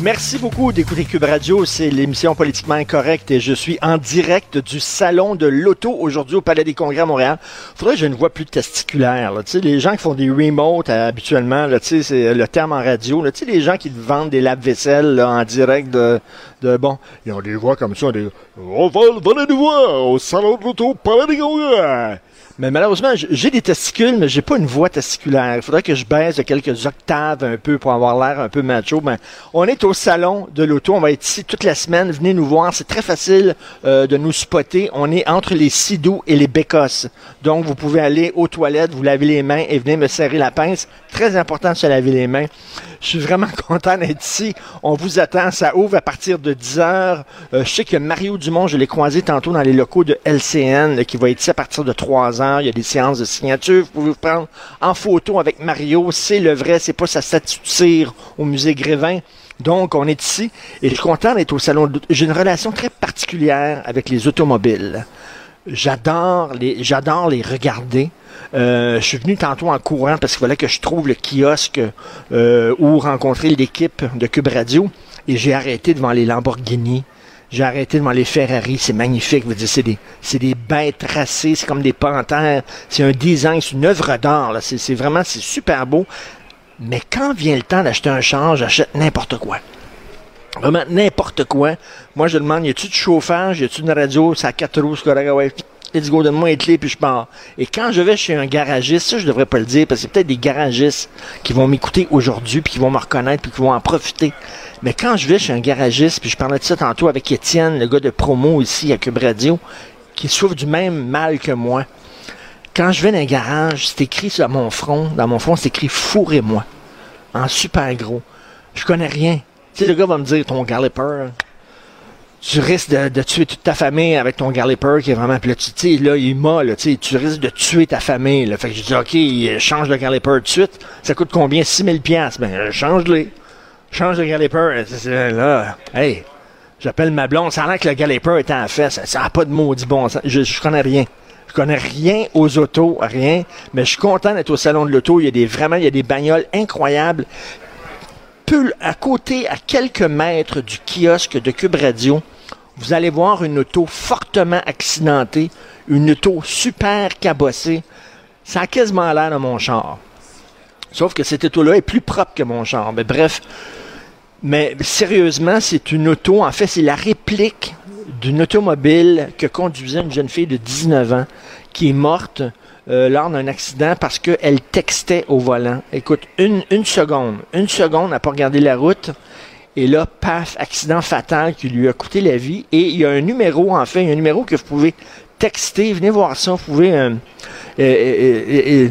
Merci beaucoup d'écouter Cube Radio. C'est l'émission Politiquement Incorrecte et je suis en direct du Salon de l'Auto aujourd'hui au Palais des Congrès à Montréal. Faudrait que j'ai une voix plus testiculaire. Là. Les gens qui font des remotes euh, habituellement, là, c'est le terme en radio. Là. Les gens qui vendent des lave-vaisselle en direct de, de... Bon, ils ont des voix comme ça. Des, On va venez nous voir au Salon de l'Auto au Palais des Congrès. Mais malheureusement, j'ai des testicules, mais j'ai pas une voix testiculaire. Il faudrait que je baisse de quelques octaves un peu pour avoir l'air un peu macho. Ben, on est au salon de l'auto. On va être ici toute la semaine. Venez nous voir. C'est très facile euh, de nous spotter. On est entre les Sidou et les Bécosses. Donc, vous pouvez aller aux toilettes, vous laver les mains et venir me serrer la pince. Très important de se laver les mains. Je suis vraiment content d'être ici. On vous attend. Ça ouvre à partir de 10 heures. Euh, je sais que Mario Dumont, je l'ai croisé tantôt dans les locaux de LCN, qui va être ici à partir de 3 heures. Il y a des séances de signature. Vous pouvez vous prendre en photo avec Mario. C'est le vrai. C'est pas sa statue de cire au musée Grévin. Donc, on est ici et je suis content d'être au salon. J'ai une relation très particulière avec les automobiles. J'adore les, j'adore les regarder. Euh, je suis venu tantôt en courant parce qu'il fallait que je trouve le kiosque euh, où rencontrer l'équipe de Cube Radio et j'ai arrêté devant les Lamborghini. J'ai arrêté devant les Ferrari, c'est magnifique. Dire, C'est des, c'est des bêtes tracées, c'est comme des panthères. C'est un design, c'est une œuvre d'art. C'est, c'est vraiment, c'est super beau. Mais quand vient le temps d'acheter un char, j'achète n'importe quoi. Vraiment n'importe quoi. Moi, je demande, y a-tu du chauffage, y a-tu une radio, ça a quatre roues, correct, ah ouais. Let's go, donne-moi les clés, puis je pars. Et quand je vais chez un garagiste, ça, je devrais pas le dire, parce que c'est peut-être des garagistes qui vont m'écouter aujourd'hui, puis qui vont me reconnaître, puis qui vont en profiter. Mais quand je vais chez un garagiste, puis je parlais de ça tantôt avec Étienne, le gars de promo ici à Cube Radio, qui souffre du même mal que moi. Quand je vais dans un garage, c'est écrit sur mon front, dans mon front, c'est écrit fourrez-moi. En super gros. Je connais rien. Tu sais, le gars va me dire, ton galloper, tu risques de, tuer toute ta famille avec ton galloper qui est vraiment... Puis là, tu sais, là, il m'a, là, tu tu risques de tuer ta famille. Fait que je dis, OK, change le galloper tout de suite. Ça coûte combien? 6000 pièces Ben, euh, change-les. Change le galloper. C'est- c'est- Là, hey, j'appelle ma blonde. Ça a l'air que le galloper était en fait. Ça n'a pas de maudit bon sens. Je, je connais rien. Je connais rien aux autos, rien. Mais je suis content d'être au salon de l'auto. Il y a des, vraiment, il y a des bagnoles incroyables peu à côté, à quelques mètres du kiosque de Cube Radio, vous allez voir une auto fortement accidentée, une auto super cabossée. Ça a quasiment l'air de mon char. Sauf que cette auto-là est plus propre que mon char. Mais bref, mais sérieusement, c'est une auto, en fait, c'est la réplique d'une automobile que conduisait une jeune fille de 19 ans qui est morte euh, lors d'un accident parce qu'elle textait au volant. Écoute, une, une seconde, une seconde à pas regarder la route. Et là, paf, accident fatal qui lui a coûté la vie. Et il y a un numéro, en fait, il y a un numéro que vous pouvez texter. Venez voir ça. Vous pouvez euh, euh,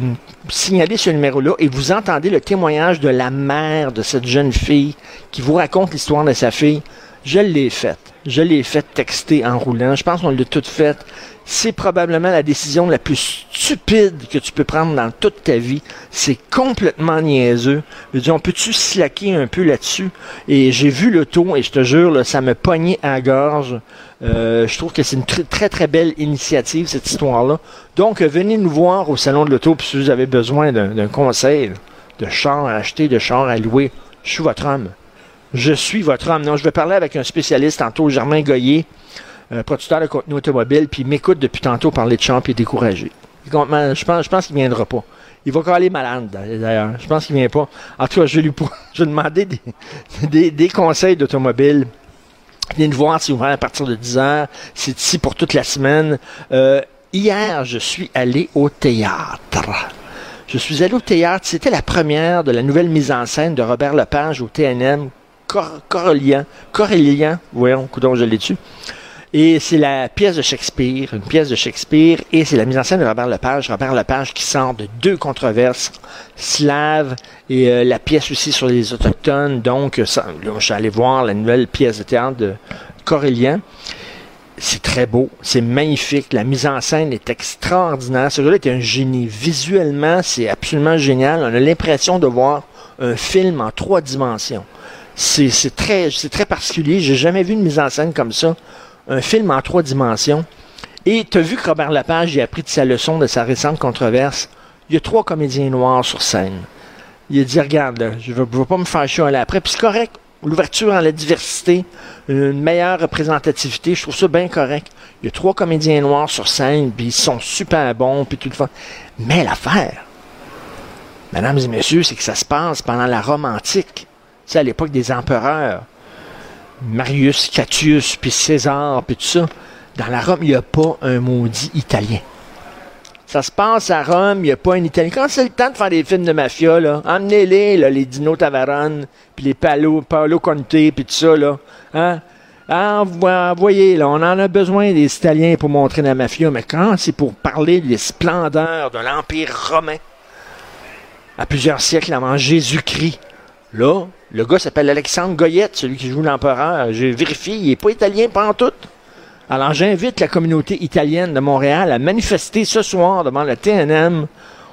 signaler ce numéro-là et vous entendez le témoignage de la mère de cette jeune fille qui vous raconte l'histoire de sa fille. Je l'ai faite. Je l'ai fait texter en roulant. Je pense qu'on l'a toute faite. C'est probablement la décision la plus stupide que tu peux prendre dans toute ta vie. C'est complètement niaiseux. Je dis, on peut-tu slacker un peu là-dessus? Et j'ai vu l'auto et je te jure, ça me pognait à la gorge. Euh, je trouve que c'est une tr- très très belle initiative, cette histoire-là. Donc, euh, venez nous voir au Salon de l'Auto, si vous avez besoin d'un d'un conseil de char à acheter, de char à louer, je suis votre homme. Je suis votre homme. Non, je vais parler avec un spécialiste tantôt, Germain Goyer, euh, producteur de contenu automobile, puis il m'écoute depuis tantôt parler de char, puis il est découragé. Je pense, je pense qu'il viendra pas. Il va aller malade, d'ailleurs. Je pense qu'il vient pas. En tout cas, je vais lui je des, des, des conseils d'automobile. Venez nous voir, c'est ouvert à partir de 10 heures. C'est ici pour toute la semaine. Euh, hier, je suis allé au théâtre. Je suis allé au théâtre. C'était la première de la nouvelle mise en scène de Robert Lepage au TNM, Cor Corélien. Corélien, voyons, coudon, je l'ai dessus. Et c'est la pièce de Shakespeare, une pièce de Shakespeare, et c'est la mise en scène de Robert Lepage. Robert Lepage qui sort de deux controverses, slave et euh, la pièce aussi sur les autochtones. Donc, je suis allé voir la nouvelle pièce de théâtre de Corélien. C'est très beau, c'est magnifique, la mise en scène est extraordinaire. Ce gars-là est un génie. Visuellement, c'est absolument génial. On a l'impression de voir un film en trois dimensions. C'est très, très particulier. J'ai jamais vu une mise en scène comme ça. Un film en trois dimensions. Et tu as vu que Robert Lepage il a appris de sa leçon de sa récente controverse. Il y a trois comédiens noirs sur scène. Il a dit, regarde, je ne vais, pas me faire chier après. Puis c'est correct. L'ouverture à la diversité, une meilleure représentativité, je trouve ça bien correct. Il y a trois comédiens noirs sur scène, puis ils sont super bons, puis tout le fun. Mais l'affaire, mesdames et messieurs, c'est que ça se passe pendant la Rome antique. Sais, à l'époque des empereurs. Marius, Catius, puis César, puis tout ça. Dans la Rome, il n'y a pas un maudit italien. Ça se passe à Rome, il n'y a pas un Italien. Quand c'est le temps de faire des films de mafia, là, emmenez-les, les Dino Tavarone, puis les Paolo, Paolo Conte, puis tout ça, là. Hein? Ah, voyez, là, on en a besoin des Italiens pour montrer la mafia, mais quand c'est pour parler des splendeurs de l'Empire romain, à plusieurs siècles avant Jésus-Christ, là, le gars s'appelle Alexandre Goyette, celui qui joue l'empereur. J'ai vérifié, il n'est pas italien, pas en tout. Alors j'invite la communauté italienne de Montréal à manifester ce soir devant le TNM.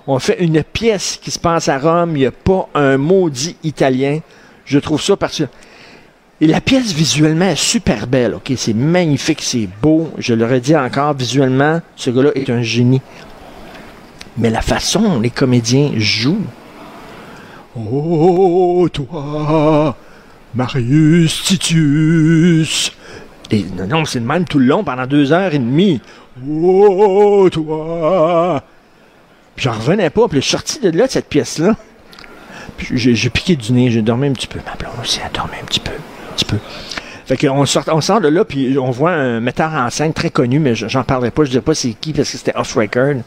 On fait une pièce qui se passe à Rome. Il n'y a pas un maudit italien. Je trouve ça parce que... Et la pièce visuellement est super belle, ok? C'est magnifique, c'est beau. Je le redis encore, visuellement, ce gars-là est un génie. Mais la façon dont les comédiens jouent. Oh, toi, Marius Titus, et non, non, c'est le même tout le long pendant deux heures et demie. Oh, toi! Puis j'en revenais pas. Puis je suis sorti de là, de cette pièce-là. Puis j'ai, j'ai piqué du nez, j'ai dormi un petit peu. Ma blonde aussi a dormi un petit peu. Un petit peu. Fait qu'on sort, on sort de là, puis on voit un metteur en scène très connu, mais j'en parlerai pas, je dirais pas c'est qui, parce que c'était off-record.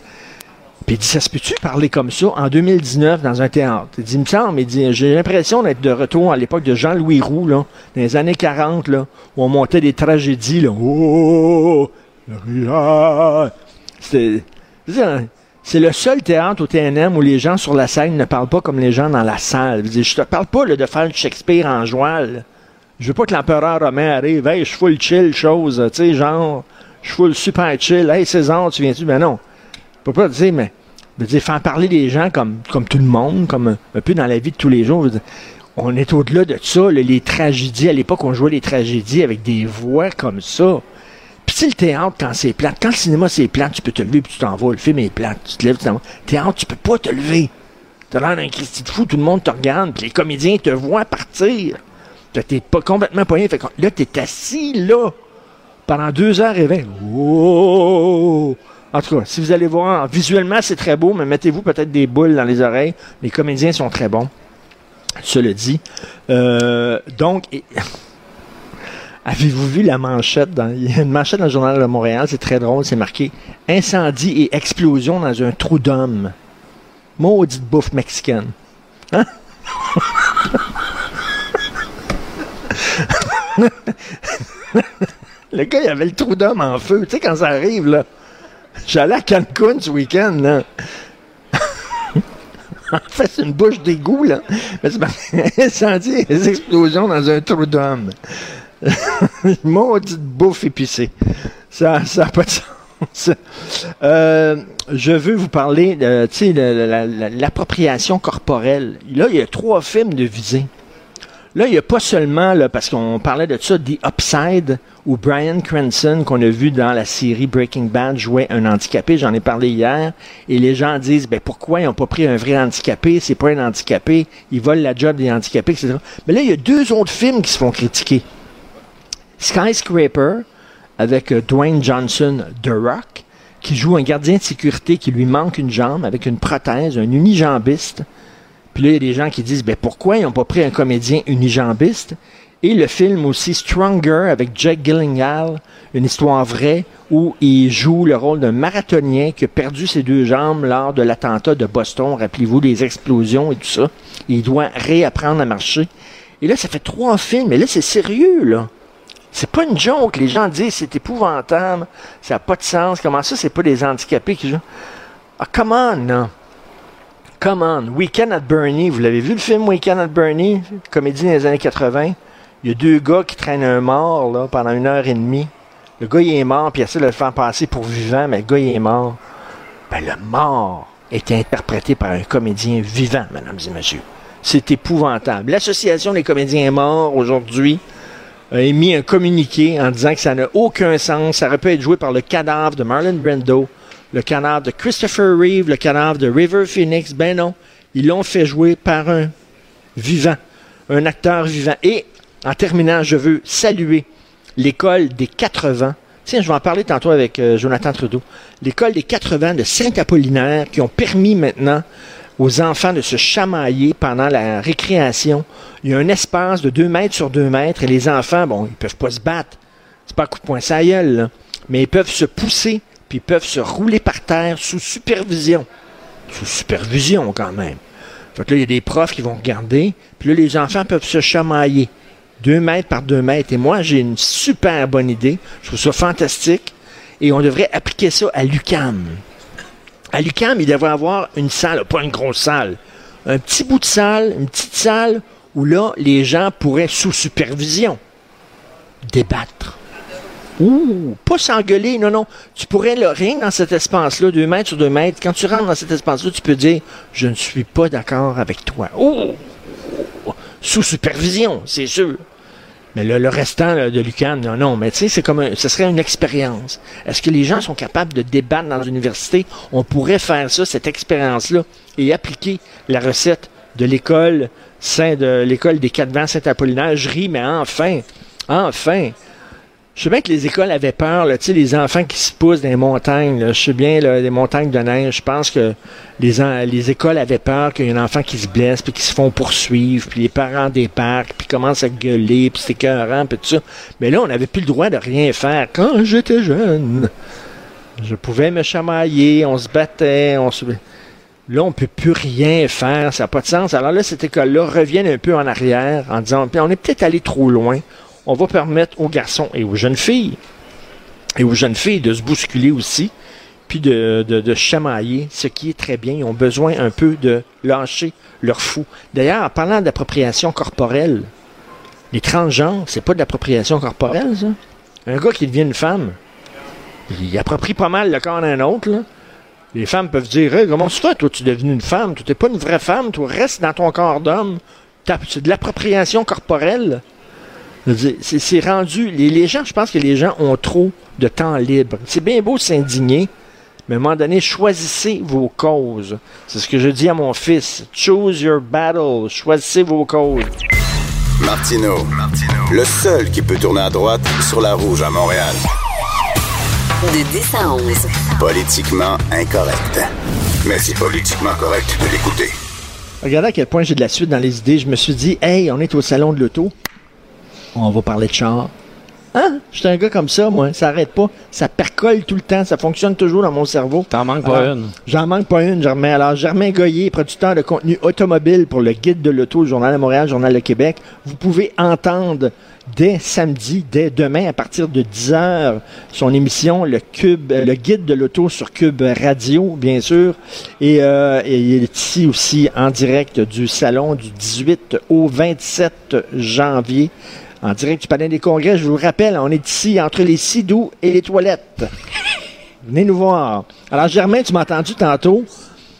Puis il dit, ça se peut-tu parler comme ça en 2019 dans un théâtre? Il dit, il me semble, il dit, j'ai l'impression d'être de retour à l'époque de Jean-Louis Roux, dans les années 40, là, où on montait des tragédies, là. Oh, Maria. C'était, c'est le seul théâtre au TNM où les gens sur la scène ne parlent pas comme les gens dans la salle. Je, te parle pas de faire Shakespeare en joie. là. Je veux pas que l'empereur romain arrive, hey, je suis full chill, chose, tu sais, genre, je suis full super chill, hey César, tu viens-tu? Ben non. Peux pas dire, mais je veux dire, faire parler des gens comme, comme tout le monde, comme un, peu dans la vie de tous les jours. On est au-delà de ça, les tragédies. À l'époque, on jouait les tragédies avec des voix comme ça. Puis c'est le théâtre quand c'est plate. Quand le cinéma c'est plate, tu peux te lever puis tu t'en vas. Le film est plate, tu te lèves, tu t'en vas. Théâtre, tu peux pas te lever. T'as l'air d'un Christy de fou, tout le monde te regarde, puis les comédiens te voient partir. T'es pas complètement poigné. Fait que là, t'es assis là pendant deux heures et vingt. Oh! En tout cas, si vous allez voir, visuellement, c'est très beau, mais mettez-vous peut-être des boules dans les oreilles. Les comédiens sont très bons. Cela dit. Euh, donc, avez-vous vu la manchette? Dans, il y a une manchette dans le journal de Montréal, c'est très drôle, c'est marqué Incendie et explosion dans un trou d'homme. Maudite bouffe mexicaine. Hein? le gars, il avait le trou d'homme en feu. Tu sais, quand ça arrive, là. J'allais à Cancun ce week-end, là. en fait, c'est une bouche d'égout, là. Mais c'est et des explosions dans un trou d'homme. Maudite bouffe épicée. Ça n'a pas de sens. Euh, je veux vous parler de, l'appropriation corporelle. Là, il y a trois films de visée. Là, il n'y a pas seulement, parce qu'on parlait de ça, The Upside, où Brian Cranston, qu'on a vu dans la série Breaking Bad, jouait un handicapé. J'en ai parlé hier. Et les gens disent, ben, pourquoi ils n'ont pas pris un vrai handicapé? C'est pas un handicapé. Ils volent la job des handicapés, etc. Mais là, il y a deux autres films qui se font critiquer. Skyscraper, avec euh, Dwayne Johnson, The Rock, qui joue un gardien de sécurité qui lui manque une jambe avec une prothèse, un unijambiste. Puis là, il y a des gens qui disent, ben pourquoi ils n'ont pas pris un comédien unijambiste? Et le film aussi Stronger avec Jack Gyllenhaal, une histoire vraie où il joue le rôle d'un marathonien qui a perdu ses deux jambes lors de l'attentat de Boston. Rappelez-vous les explosions et tout ça. Il doit réapprendre à marcher. Et là, ça fait trois films. Et là, c'est sérieux, là. C'est pas une joke. Les gens disent c'est épouvantable, ça n'a pas de sens. Comment ça, c'est pas des handicapés qui jouent? Ah, come on, non. Come on. Weekend at Bernie. Vous l'avez vu le film Weekend at Bernie? Comédie des années 80. Il y a deux gars qui traînent un mort là, pendant une heure et demie. Le gars, il est mort, puis il essaie de le faire passer pour vivant, mais le gars, il est mort. Ben, le mort est interprété par un comédien vivant, mesdames et messieurs. C'est épouvantable. L'Association des comédiens morts, aujourd'hui, a émis un communiqué en disant que ça n'a aucun sens. Ça aurait pu être joué par le cadavre de Marlon Brando, le cadavre de Christopher Reeve, le cadavre de River Phoenix. Ben non, ils l'ont fait jouer par un vivant, un acteur vivant. Et en terminant, je veux saluer l'école des 80. Tiens, je vais en parler tantôt avec euh, Jonathan Trudeau. L'école des 80 de Saint-Apollinaire qui ont permis maintenant aux enfants de se chamailler pendant la récréation. Il y a un espace de 2 mètres sur 2 mètres et les enfants, bon, ils peuvent pas se battre. C'est pas un coup de poing ça gueule, là. mais ils peuvent se pousser puis peuvent se rouler par terre sous supervision. Sous supervision quand même. Fait que là, il y a des profs qui vont regarder, puis là, les enfants peuvent se chamailler. 2 mètres par 2 mètres. Et moi, j'ai une super bonne idée. Je trouve ça fantastique. Et on devrait appliquer ça à l'UCAM. À l'UCAM, il devrait avoir une salle, pas une grosse salle, un petit bout de salle, une petite salle où là, les gens pourraient, sous supervision, débattre. Ouh, pas s'engueuler, non, non. Tu pourrais, là, rien dans cet espace-là, 2 mètres sur 2 mètres, quand tu rentres dans cet espace-là, tu peux dire, je ne suis pas d'accord avec toi. Ouh! Sous supervision, c'est sûr. Mais le restant de l'UQAM, non, non. Mais tu sais, c'est comme un, ce serait une expérience. Est-ce que les gens sont capables de débattre dans l'université? On pourrait faire ça, cette expérience-là, et appliquer la recette de l'école de l'école des quatre vents Saint-Apollinaire. Je ris, mais enfin, enfin, je sais bien que les écoles avaient peur, là, les enfants qui se poussent dans les montagnes. Je sais bien, les montagnes de neige. Je pense que les, écoles avaient peur qu'il y ait un enfant qui se blesse, puis qui se font poursuivre, puis les parents débarquent, puis commencent à gueuler, puis c'est écœurant, puis tout ça. Mais là, on n'avait plus le droit de rien faire. Quand j'étais jeune, je pouvais me chamailler, on se battait, on se... Là, on peut plus rien faire, ça n'a pas de sens. Alors là, cette école-là revient un peu en arrière en disant, on est peut-être allé trop loin. On va permettre aux garçons et aux jeunes filles, et aux jeunes filles de se bousculer aussi, puis de, chamailler, ce qui est très bien. Ils ont besoin un peu de lâcher leur fou. D'ailleurs, en parlant d'appropriation corporelle, les transgenres, c'est pas de l'appropriation corporelle, ça. Un gars qui devient une femme, il approprie pas mal le corps d'un autre. Les femmes peuvent dire Hey, comment tu fais, toi, tu es devenue une femme, toi, t'es pas une vraie femme, toi, reste dans ton corps d'homme. C'est de l'appropriation corporelle. C'est rendu. Les, les gens, je pense que les gens ont trop de temps libre. C'est bien beau de s'indigner, mais à un moment donné, choisissez vos causes. C'est ce que je dis à mon fils. Choose your battle. Choisissez vos causes. Martino, le seul qui peut tourner à droite sur la rouge à Montréal. De 10 à 11. Politiquement incorrect. Mais c'est politiquement correct de l'écouter. Regardez à quel point j'ai de la suite dans les idées. Je me suis dit, hey, on est au salon de l'auto. On va parler de char. Hein? Je suis un gars comme ça, moi. Ça arrête pas. Ça percole tout le temps. Ça fonctionne toujours dans mon cerveau. T'en manques pas Alors, une. J'en manque pas une, Germain. Alors, Germain Goyer, producteur de contenu automobile pour le Guide de l'auto, le Journal de Montréal, le Journal de Québec. Vous pouvez entendre dès samedi, dès demain, à partir de 10 heures, son émission, le Cube, le Guide de l'auto sur Cube Radio, bien sûr. Et, euh, et il est ici aussi en direct du salon du 18 au 27 janvier. En direct du Palais des Congrès, je vous rappelle, on est ici entre les Sidous et les toilettes. Venez nous voir. Alors, Germain, tu m'as entendu tantôt.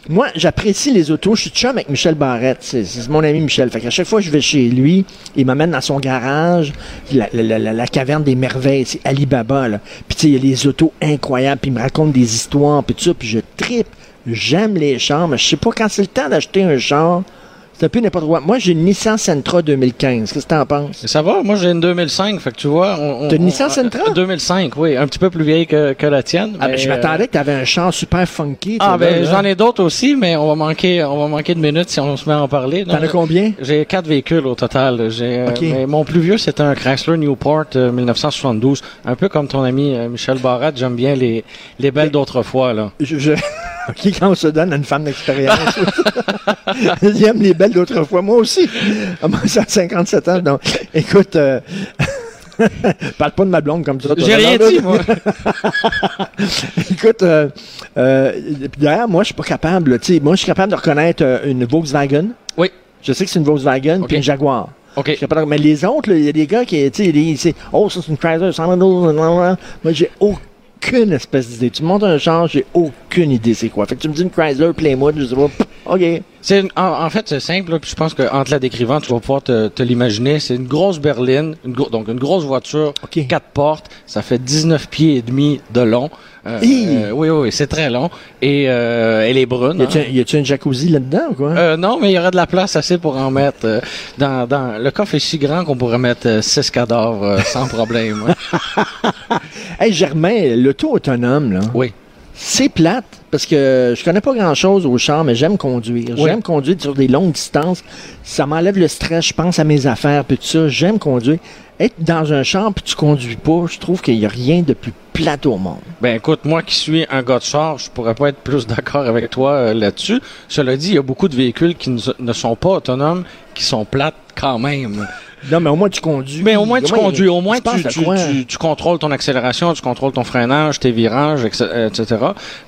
Moi, j'apprécie les autos. Je suis chum avec Michel Barrette. C'est, mon ami Michel. Fait qu'à chaque fois que je vais chez lui, il m'amène dans son garage, la, la- la- la caverne des merveilles, c'est Alibaba, là. Puis tu sais, il y a des autos incroyables, puis il me raconte des histoires, puis tout ça, puis je tripe. J'aime les chars, mais je sais pas quand c'est le temps d'acheter un char. N'importe quoi. Moi, j'ai une Nissan Sentra 2015. Qu'est-ce que t'en penses? Ça va, moi j'ai une 2005, fait que tu vois. T'as une Nissan Sentra? 2005, oui, un petit peu plus vieille que, que la tienne. Ah, ben, je euh, m'attendais que t'avais un char super funky. Ah, tu ben j'en ai d'autres aussi, mais on va manquer, on va manquer de minutes si on se met à en parler. T'en as combien? J'ai quatre véhicules au total. J'ai, euh, mais mon plus vieux, c'est un Chrysler Newport euh, 1972. Un peu comme ton ami euh, Michel Barrette, j'aime bien les, les belles d'autrefois. Là. Je, je- OK, quand on se donne à une femme d'expérience. J'aime les belles d'autrefois. Moi aussi. À moi, ça a 57 ans. Donc, écoute, euh, parle pas de ma blonde comme ça. J'ai rien dit, moi. Écoute, euh, euh, puis d'ailleurs, moi, je suis pas capable. là, tu sais, moi, je suis capable de reconnaître euh, une Volkswagen. Oui. Je sais que c'est une Volkswagen puis une Jaguar. Je OK. suis capable de- Mais les autres, il y a des gars qui, tu sais, oh, ça c'est une Chrysler. Moi, j'ai aucune espèce d'idée. Tu me montres un char, j'ai aucune idée c'est quoi. Fait que tu me dis une Chrysler Playmood, je sais pas. pff, OK. C'est une- en, en fait, c'est simple, là, puis je pense qu'en te la décrivant, tu vas pouvoir te, te l'imaginer. C'est une grosse berline, une gro- donc une grosse voiture, quatre portes, ça fait 19 pieds et demi de long. Euh, euh, oui, oui, oui, c'est très long. Et euh, elle est brune. Y a-tu hein? un- jacuzzi là-dedans ou quoi? Non, mais il y aurait de la place assez pour en mettre. dans, dans le coffre est si grand qu'on pourrait mettre six cadavres sans problème. hein. Hey, Germain, l'auto autonome, là. Oui. C'est plate parce que je connais pas grand chose au char, mais j'aime conduire. Oui. J'aime conduire sur des longues distances. Ça m'enlève le stress. Je pense à mes affaires puis tout ça. J'aime conduire. Être dans un char puis tu conduis pas, je trouve qu'il y a rien de plus plate au monde. Ben écoute, moi qui suis un gars de char, je pourrais pas être plus d'accord avec toi euh, là-dessus. Cela dit, il y a beaucoup de véhicules qui ne, sont pas autonomes, qui sont plates quand même. Non, mais au moins tu conduis. Mais au moins tu conduis, au moins tu tu, contrôles ton accélération, tu contrôles ton freinage, tes virages, etc. etc.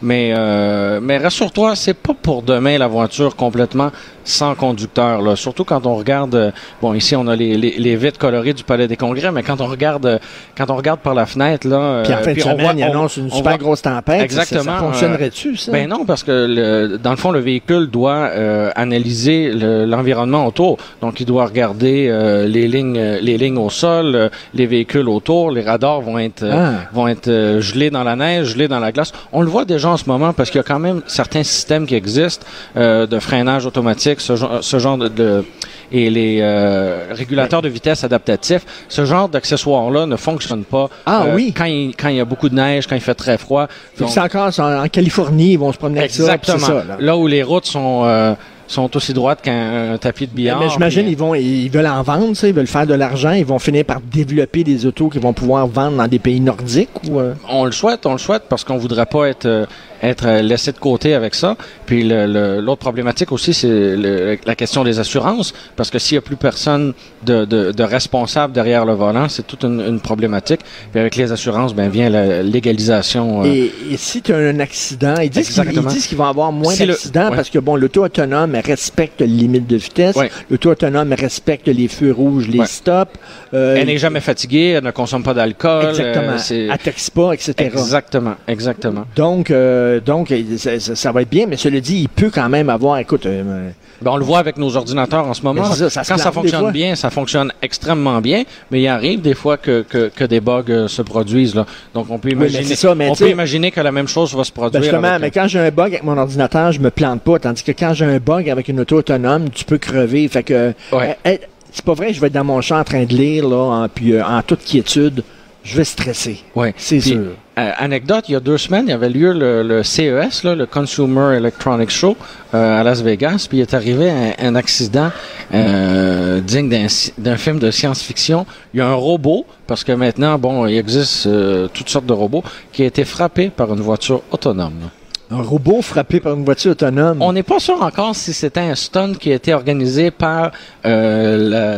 Mais euh, mais rassure-toi, c'est pas pour demain la voiture complètement sans conducteur. Là. Surtout quand on regarde, euh, bon ici on a les, les, les vitres colorées du Palais des Congrès, mais quand on regarde euh, quand on regarde par la fenêtre là, euh, Puis en fin de puis on semaine, voit- on- annonce une on super voit- grosse tempête. Exactement, Ça, ça fonctionnerait-tu, ça? ben non, parce que le, dans le fond, le véhicule doit euh, analyser le- l'environnement autour. Donc, il doit regarder euh, les lignes, les lignes au sol, euh, les véhicules autour. Les radars vont être Ah. vont être gelés dans la neige, gelés dans la glace. On le voit déjà en ce moment parce qu'il y a quand même certains systèmes qui existent euh, de freinage automatique, ce genre, ce genre de, de- et les euh, régulateurs de vitesse adaptatifs. Ce genre d'accessoires-là ne fonctionnent pas. Ah euh, oui. Quand il, quand il y a beaucoup de neige, quand il fait très froid. Donc- c'est encore en, en Californie, ils vont se promener avec ça. Exactement. là. là. où les routes sont euh, sont aussi droites qu'un un tapis de billard. Mais j'imagine puis- ils vont ils veulent en vendre, sais, ils veulent faire de l'argent, ils vont finir par développer des autos qu'ils vont pouvoir vendre dans des pays nordiques ou euh, on le souhaite, on le souhaite parce qu'on voudrait pas être euh, être euh, laissé de côté avec ça. Puis l'autre problématique aussi, c'est la question des assurances, parce que s'il y a plus personne de, de, de responsable derrière le volant, c'est toute une, une problématique. Puis avec les assurances, ben vient la légalisation. euh, et, et si tu as un accident, ils disent qu'ils qu'ils vont avoir moins d'accidents ouais. parce que bon, l'auto autonome respecte les limites de vitesse, Ouais. l'auto autonome respecte les feux rouges, les stops. euh, elle n'est jamais fatiguée, elle ne consomme pas d'alcool. exactement, euh, elle taxe pas, etc. exactement, exactement. Donc, euh, donc ça, va être bien, mais cela dit, il peut quand même avoir, écoute, euh, Ben, on le voit avec nos ordinateurs en ce moment. Ça, Quand ça fonctionne bien, ça fonctionne extrêmement bien, mais il arrive des fois que, que, que des bugs euh, se produisent. Là. Donc on peut imaginer, ça, on peut que la même chose va se produire. Ben justement, avec, mais quand j'ai un bug avec mon ordinateur, je me plante pas. Tandis que quand j'ai un bug avec une auto autonome, tu peux crever. Fait que Ouais. euh, c'est pas vrai, je vais être dans mon champ en train de lire, là, en, puis euh, en toute quiétude, je vais stresser. Ouais. C'est sûr. euh, anecdote, il y a deux semaines, il y avait lieu le, le CES, là, le Consumer Electronics Show, à Las Vegas, puis il est arrivé un, un accident digne d'un film de science-fiction. Il y a un robot, parce que maintenant, bon, il existe toutes sortes de robots, qui a été frappé par une voiture autonome. là. Un robot frappé par une voiture autonome. On n'est pas sûr encore si c'était un stunt qui a été organisé par euh,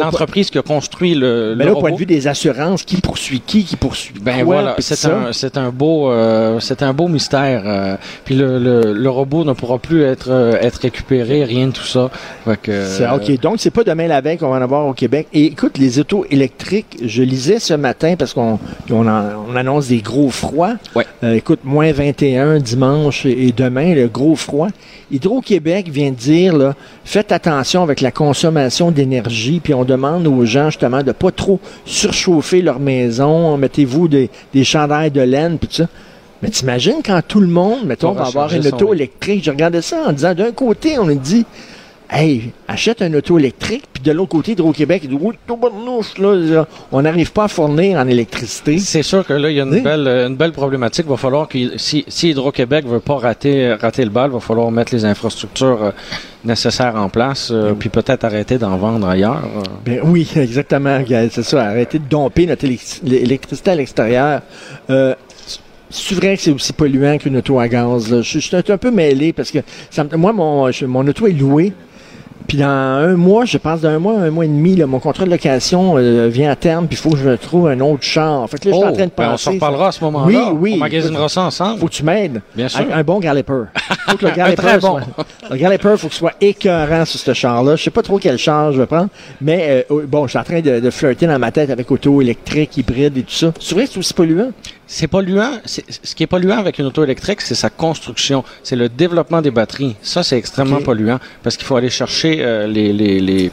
l'entreprise qui a construit le, mais le là, au point de vue des assurances, qui poursuit qui, qui poursuit Ben quoi, voilà, c'est un, c'est un beau, euh, c'est un beau mystère. euh, puis le, le, le robot ne pourra plus être, être récupéré, rien de tout ça. Que, OK, donc c'est pas demain la veille qu'on va en avoir au Québec. Et écoute, les autos électriques, je lisais ce matin parce qu'on on, en- on annonce des gros froids. Ouais. Écoute, moins 21 dimanche et, et demain, le gros froid. Hydro-Québec vient de dire, là, faites attention avec la consommation d'énergie, puis on demande aux gens justement de pas trop surchauffer leur maison. Mettez-vous des, des chandails de laine, puis tout ça. Mais t'imagines quand tout le monde, mettons, On va va avoir une auto électrique. Je regardais ça en disant, d'un côté, on nous dit, Hey, achète un auto électrique, puis de l'autre côté, Hydro-Québec, il dit, là, on n'arrive pas à fournir en électricité. C'est sûr que là, il y a une Oui. belle, une belle problématique. Il va falloir que si, si Hydro-Québec veut pas rater, rater le bal, il va falloir mettre les infrastructures euh, nécessaires en place, euh, puis peut-être arrêter d'en vendre ailleurs. euh. Ben oui, exactement, c'est ça. Arrêtez de domper notre élec- l'électricité à l'extérieur. Euh, c'est vrai que c'est aussi polluant qu'une auto à gaz. là. Je, suis- je suis un, peu mêlé parce que ça moi, mon, je- mon auto est loué. Puis dans un mois, je pense dans un mois, un mois et demi, là, mon contrat de location euh, vient à terme, puis il faut que je trouve un autre char. Fait que là, je suis en train de ben, penser. on s'en reparlera à ce moment-là. Oui, oui. On magasinera ça ensemble. Faut que tu m'aides. Bien sûr. Un, un bon galloper. Faut que le galloper très bon. soit- le galloper, faut qu'il soit écœurant sur ce char-là. Je sais pas trop quel char je vais prendre, mais euh, bon, je suis en train de, de flirter dans ma tête avec auto électrique, hybride et tout ça. C'est vrai que c'est aussi polluant? C'est polluant. Ce qui est polluant avec une auto électrique, c'est sa construction, c'est le développement des batteries. Ça, c'est extrêmement polluant parce qu'il faut aller chercher euh, les, les, les,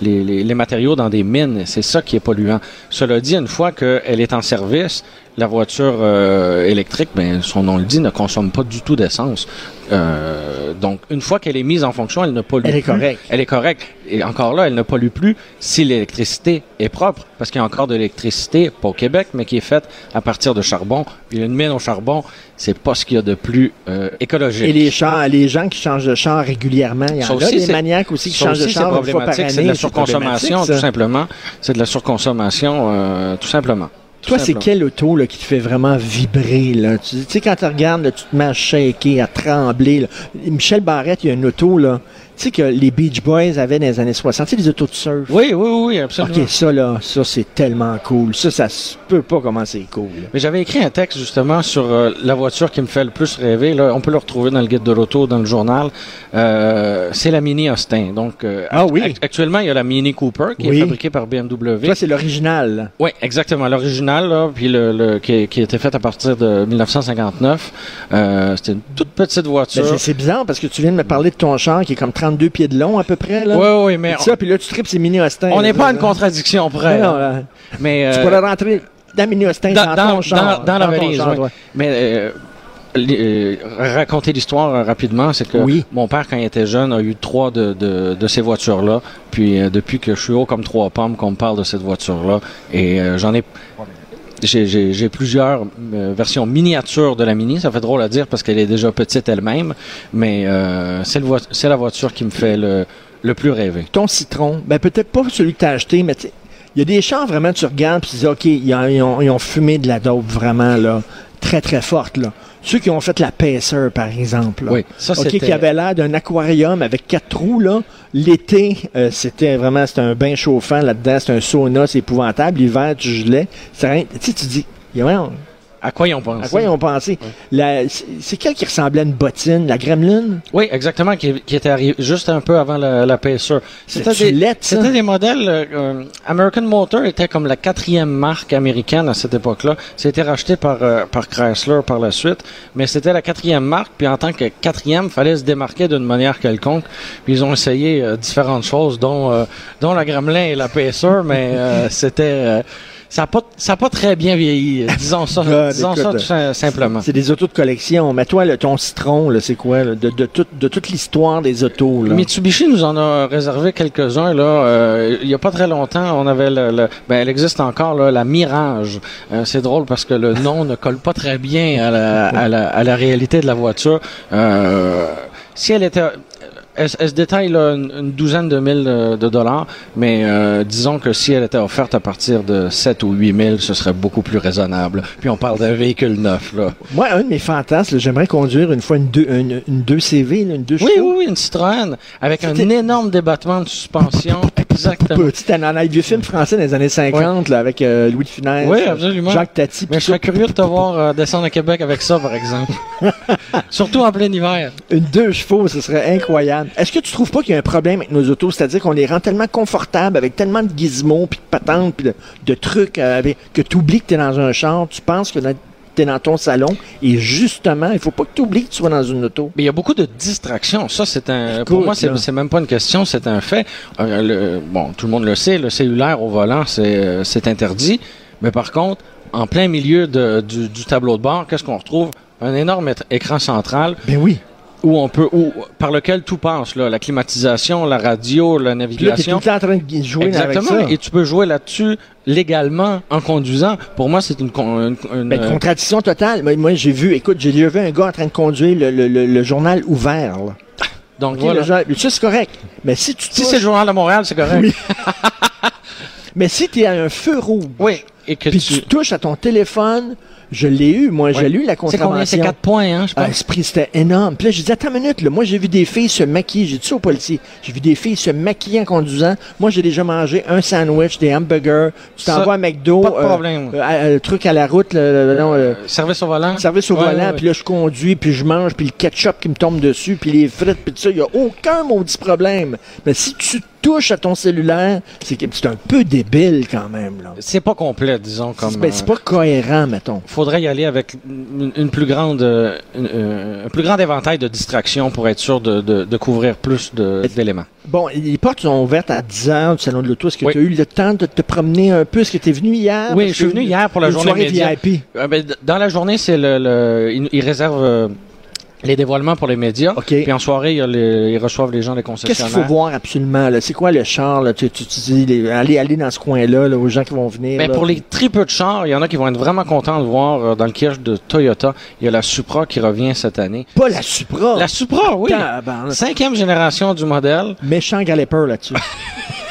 les, les- les matériaux dans des mines. C'est ça qui est polluant. Cela dit, une fois qu'elle est en service, la voiture euh, électrique, ben, son nom le dit, ne consomme pas du tout d'essence. Euh, donc, une fois qu'elle est mise en fonction, elle ne pollue Elle est correcte. Elle est correcte. Et encore là, elle ne pollue plus si l'électricité est propre, parce qu'il y a encore de l'électricité, pas au Québec, mais qui est faite à partir de charbon. Puis une mine au charbon, c'est pas ce qu'il y a de plus euh, écologique. Et les chars, les gens qui changent de char régulièrement, il y en a aussi, des maniaques aussi qui changent de aussi, c'est char une fois par problématique. année. C'est de la surconsommation, tout simplement. C'est de la surconsommation, euh, tout simplement. Toi, c'est quel auto là, qui te fait vraiment vibrer? Là? Tu tu sais, quand tu regardes, là, tu te mets à shaker, à trembler. là. Michel Barrette, il y a une auto, là, tu sais, que les Beach Boys avaient dans les années 60, tu sais, les autos de surf. Oui, oui, oui, absolument. OK, ça, là, ça, c'est tellement cool. Ça, ça se peut pas comment c'est cool. là. Mais j'avais écrit un texte justement sur euh, la voiture qui me fait le plus rêver. Là, on peut le retrouver dans le guide de l'auto, dans le journal. Euh, c'est la Mini Austin. Donc, euh, Ah oui. act- actuellement, il y a la Mini Cooper qui Oui. est fabriquée par BMW. Toi, c'est l'original. Oui, exactement. L'original, là, puis le, le- qui, qui a été fait à partir de 1959. Euh, C'était une toute petite Ben, voiture. c'est- c'est bizarre parce que tu viens de me parler de ton char qui est comme 32 pieds de long à peu près. Là. Oui, oui, mais Puis ça, puis là, tu tripes ces mini Austin. on n'est pas à une contradiction près. Non, là. mais Tu euh, pourrais rentrer dans mini Austin dans, dans, ton dans, char. dans, dans la valise, char, ouais. Mais euh, euh, raconter l'histoire euh, rapidement, c'est que Oui. mon père, quand il était jeune, a eu trois de, de, de ces voitures-là. Puis euh, depuis que je suis haut comme trois pommes, qu'on me parle de cette voiture-là, et j'en ai j'ai- plusieurs euh, versions miniatures de la Mini. Ça fait drôle à dire parce qu'elle est déjà petite elle-même, mais euh, c'est la voiture qui me fait le, plus rêver. ton citron, ben peut-être pas celui que tu as acheté, mais il y a des chars vraiment, tu regardes puis tu dis, OK, ils ont- ils ont fumé de la dope vraiment, là, très, très forte, là. Ceux qui ont fait la Pacer, par exemple, là. Oui, ça c'était. qui avait l'air d'un aquarium avec quatre trous, là. L'été, euh, c'était vraiment, c'était un bain chauffant là-dedans, c'était un sauna, c'est épouvantable. L'hiver, tu gelais. C'est rien. Tu sais, tu dis, voyons, À quoi ils ont pensé? À quoi ils ont pensé? C'est- quel qui ressemblait à une bottine? La Gremlin? Oui, exactement, qui, qui était arrivé juste un peu avant la, la Pacer. C'était des, c'était des modèles. euh, euh, American Motor était comme la quatrième marque américaine à cette époque-là. C'était racheté par euh, par Chrysler par la suite, mais c'était la quatrième marque. Puis en tant que quatrième, fallait se démarquer d'une manière quelconque. Puis ils ont essayé euh, différentes choses, dont dont la Gremlin et la Pacer, mais euh, c'était ça n'a pas, pas très bien vieilli, euh, disons ça, Ah, disons écoute, ça tout sim- simplement. C'est des autos de collection. Mais toi, là, ton citron, c'est quoi? là, de, de, tout- de toute l'histoire des autos, là? Mitsubishi nous en a réservé quelques-uns là. euh, il y a pas très longtemps, on avait le, le- ben elle existe encore là, la Mirage. Euh, c'est drôle parce que le nom ne colle pas très bien à la, à la, à la réalité de la voiture. Euh, si elle était elle, elle se détaille là, une, une douzaine de mille de, de dollars, mais euh, disons que si elle était offerte à partir de 7 ou 8 000, ce serait beaucoup plus raisonnable. Puis on parle d'un véhicule neuf, là. Moi, un de mes fantasmes, j'aimerais conduire une fois une 2 une, une 2CV, là, une 2 Oui, oui, oui, une Citroën avec un énorme débattement de suspension. Exactement. Petit dans un vieux film français des années 50, là, avec euh, Louis de Funès, Oui, absolument. Jacques Tati. Mais je serais curieux de te voir euh, descendre à Québec avec ça, par exemple. Surtout en plein hiver. Une deux chevaux, ce serait incroyable. Est-ce que tu trouves pas qu'il y a un problème avec nos autos? C'est-à-dire qu'on les rend tellement confortables avec tellement de gizmos, puis de patentes, puis de, de trucs, euh, avec- que tu oublies que tu es dans un char, tu penses que tu es dans ton salon, et justement, il faut pas que tu oublies que tu sois dans une auto. Mais il y a beaucoup de distractions. Ça, c'est un. Écoute, pour moi, c'est même pas une question, c'est un fait. Euh, le- bon, tout le monde le sait, le cellulaire au volant, c'est euh, c'est interdit. Mais par contre, en plein milieu de- du, du tableau de bord, qu'est-ce qu'on retrouve? Un énorme écran central Ben oui. Où on peut, où, par lequel tout passe, là, la climatisation, la radio, la Puis là, t'es tout navigation. le temps en train de jouer avec Exactement. ça. Et tu peux jouer là-dessus légalement en conduisant. Pour moi, c'est une, con- une, une, Ben, euh, contradiction totale. Moi, j'ai vu, écoute, j'ai vu un gars en train de conduire le, le- le- le journal ouvert. là. donc voilà. le journal- ça, c'est correct. Mais si tu Si c'est le journal de Montréal, c'est correct. Oui. Mais si tu es à un feu rouge, Oui. Et que tu touches à ton téléphone, je l'ai eu, moi, j'ai lu la C'est combien? contravention. C'est 4 points, hein, je Ah, pense. prix, c'était énorme. Puis là, j'ai dit, attends une minute, là. moi, j'ai vu des filles se maquiller. J'ai dit ça au policier. J'ai vu des filles se maquiller en conduisant. Moi, j'ai déjà mangé un sandwich, des hamburgers. Tu t'envoies à McDo. pas de euh, problème. euh, euh, le truc à la route, le, le- non, Euh, service au volant? service au Ouais, volant, ouais, puis là, je conduis, puis je mange, puis le ketchup qui me tombe dessus, puis les frites, puis tout ça. Il n'y a aucun maudit problème. Mais si tu touches à ton cellulaire, c'est un peu débile quand même. C'est pas complet, disons, comme. C'est ben, euh, pas cohérent, mettons. faudrait y aller avec une, une plus grande, euh, une- euh, un plus grand éventail de distractions pour être sûr de, de, de couvrir plus d'éléments. Bon, les portes sont ouvertes à 10 heures du Salon de l'Auto. Est-ce que Oui. tu as eu le temps de te promener un peu? Est-ce que tu es venu hier? Oui, je suis venu hier pour la journée. VIP. Ben, dans la journée, c'est le, le ils, ils réservent les dévoilements pour les médias. Puis en soirée, il y a les- ils reçoivent les gens des Qu'est-ce qu'il faut concessionnaires. voir absolument? C'est quoi le char? Là? Tu, tu, tu dis, les- aller, aller dans ce coin-là, là, aux gens qui vont venir. Ben, là. pour les très peu de chars, il y en a qui vont être vraiment contents de voir euh, dans le kiosque de Toyota, il y a la Supra qui revient cette année. Pas la Supra? La Supra, oui. Cinquième génération du modèle. Méchant galloper là-dessus.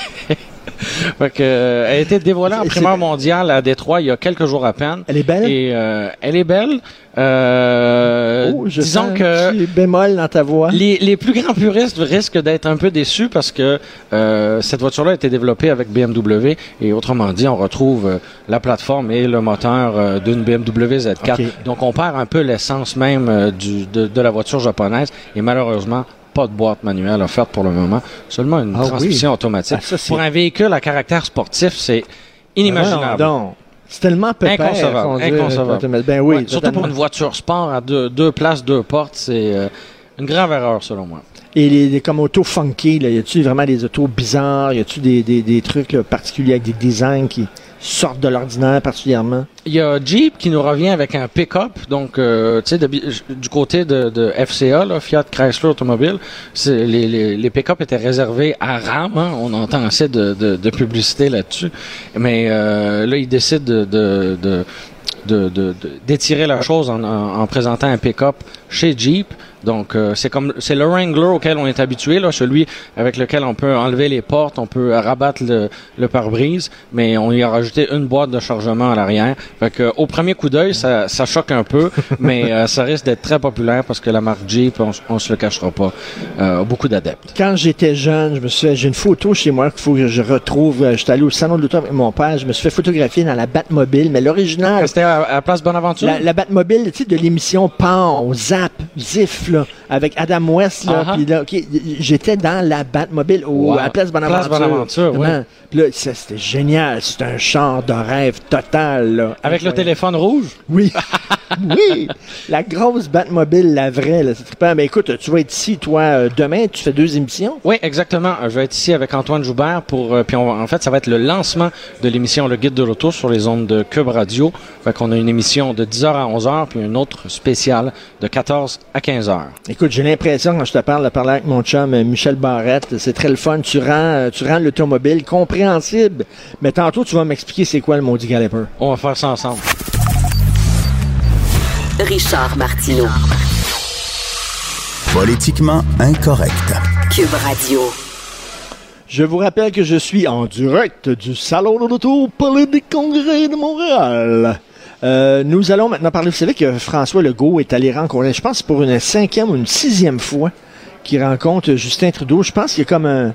Fait que, euh, elle a été dévoilée en primeur c'est- mondiale à Détroit il y a quelques jours à peine. Elle est belle? Et euh, elle est belle. Euh, oh, je disons sens que petit bémol dans ta voix. les, les plus grands puristes risquent d'être un peu déçus parce que euh, cette voiture-là a été développée avec BMW et autrement dit, on retrouve euh, la plateforme et le moteur d'une BMW Z4. Ok. Donc on perd un peu l'essence même du, de, de la voiture japonaise et malheureusement pas de boîte manuelle offerte pour le moment, seulement une Ah oui. transmission automatique. Ah, ça, pour un véhicule à caractère sportif, c'est inimaginable. Ah, non, non. C'est tellement pépère. Inconcevable, inconcevable. Ben oui, Ouais, surtout pour une voiture sport à deux, deux places, deux portes, c'est euh, une grave erreur selon moi. Et les, les- comme autos funky, là, y a-tu vraiment des autos bizarres? Y a-tu des, des, des trucs là, particuliers avec des designs qui sortent de l'ordinaire particulièrement? Il y a Jeep qui nous revient avec un pick-up, donc euh, tu sais du côté de, de FCA, là, Fiat Chrysler Automobile, les, les, pick-up étaient réservés à RAM. hein. on entend assez de, de, publicité là-dessus, mais euh, là ils décident de, de, d'étirer la chose en- en présentant un pick-up chez Jeep. Donc euh, c'est comme c'est le Wrangler auquel on est habitué, là, celui avec lequel on peut enlever les portes, on peut rabattre le, le pare-brise, mais on y a rajouté une boîte de chargement à l'arrière. Fait que au premier coup d'œil, ça, ça choque un peu, mais euh, ça risque d'être très populaire parce que la marque Jeep, on, on se le cachera pas, euh, beaucoup d'adeptes. Quand j'étais jeune, je me suis fait- j'ai une photo chez moi qu'il faut que je retrouve. J'étais allé au salon de l'auto avec mon père, je me suis fait photographier dans la Batmobile, mais l'original, C'était à, à Place Bonaventure? La, la Batmobile, tu sais, de l'émission Pan, Zap, Zif, là, avec Adam West, là, puis là, j'étais dans la Batmobile au, Wow. à Place Bonaventure. Place Bonaventure, oui. Puis là, ça, c'était génial. C'était un char de rêve total, là. Avec le téléphone rouge? Oui. oui. La grosse Batmobile, la vraie, là, c'est trippant. Mais écoute, tu vas être ici, toi, euh, demain, tu fais deux émissions? Oui, exactement. Je vais être ici avec Antoine Joubert pour euh, puis on va- en fait ça va être le lancement de l'émission Le Guide de l'auto sur les ondes de Cube Radio. Fait qu'on a une émission de 10h à 11h puis une autre spéciale de 14 à 15h. Écoute, j'ai l'impression, quand je te parle, de parler avec mon chum euh, Michel Barrette, c'est très le fun. Tu rends, euh, tu rends l'automobile compréhensible. Mais tantôt, tu vas m'expliquer c'est quoi le maudit galloper. On va faire ça ensemble. Richard Martineau. Politiquement incorrect. Cube Radio. Je vous rappelle que je suis en direct du Salon de l'Auto des Congrès de Montréal. Euh, nous allons maintenant parler. Vous savez que François Legault est allé rencontrer, je pense pour une cinquième ou une sixième fois qu'il rencontre Justin Trudeau. Je pense qu'il y a comme un,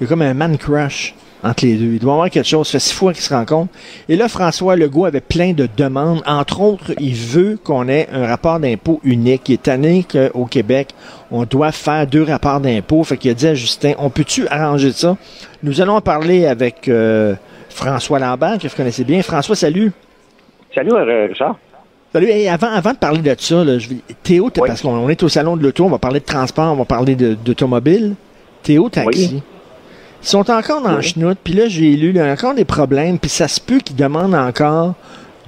il y a comme un man crush entre les deux. Il doit y avoir quelque chose. Ça fait six fois qu'ils se rencontrent. Et là, François Legault avait plein de demandes. Entre autres, il veut qu'on ait un rapport d'impôt unique. Il est tanné qu'au Québec, on doit faire deux rapports d'impôt. Fait qu'il a dit à Justin, on peut-tu arranger ça? Nous allons en parler avec euh, François Lambert, que vous connaissez bien. François, salut. Salut, euh, Richard. Salut. Hey, avant, avant de parler de ça, là, je vais- Théo, Oui. parce qu'on on est au salon de l'auto, on va parler de transport, on va parler d'automobile. Théo Taxi. Ils sont encore dans le chenoute, puis là, j'ai lu, il y a encore des problèmes, puis ça se peut qu'ils demandent encore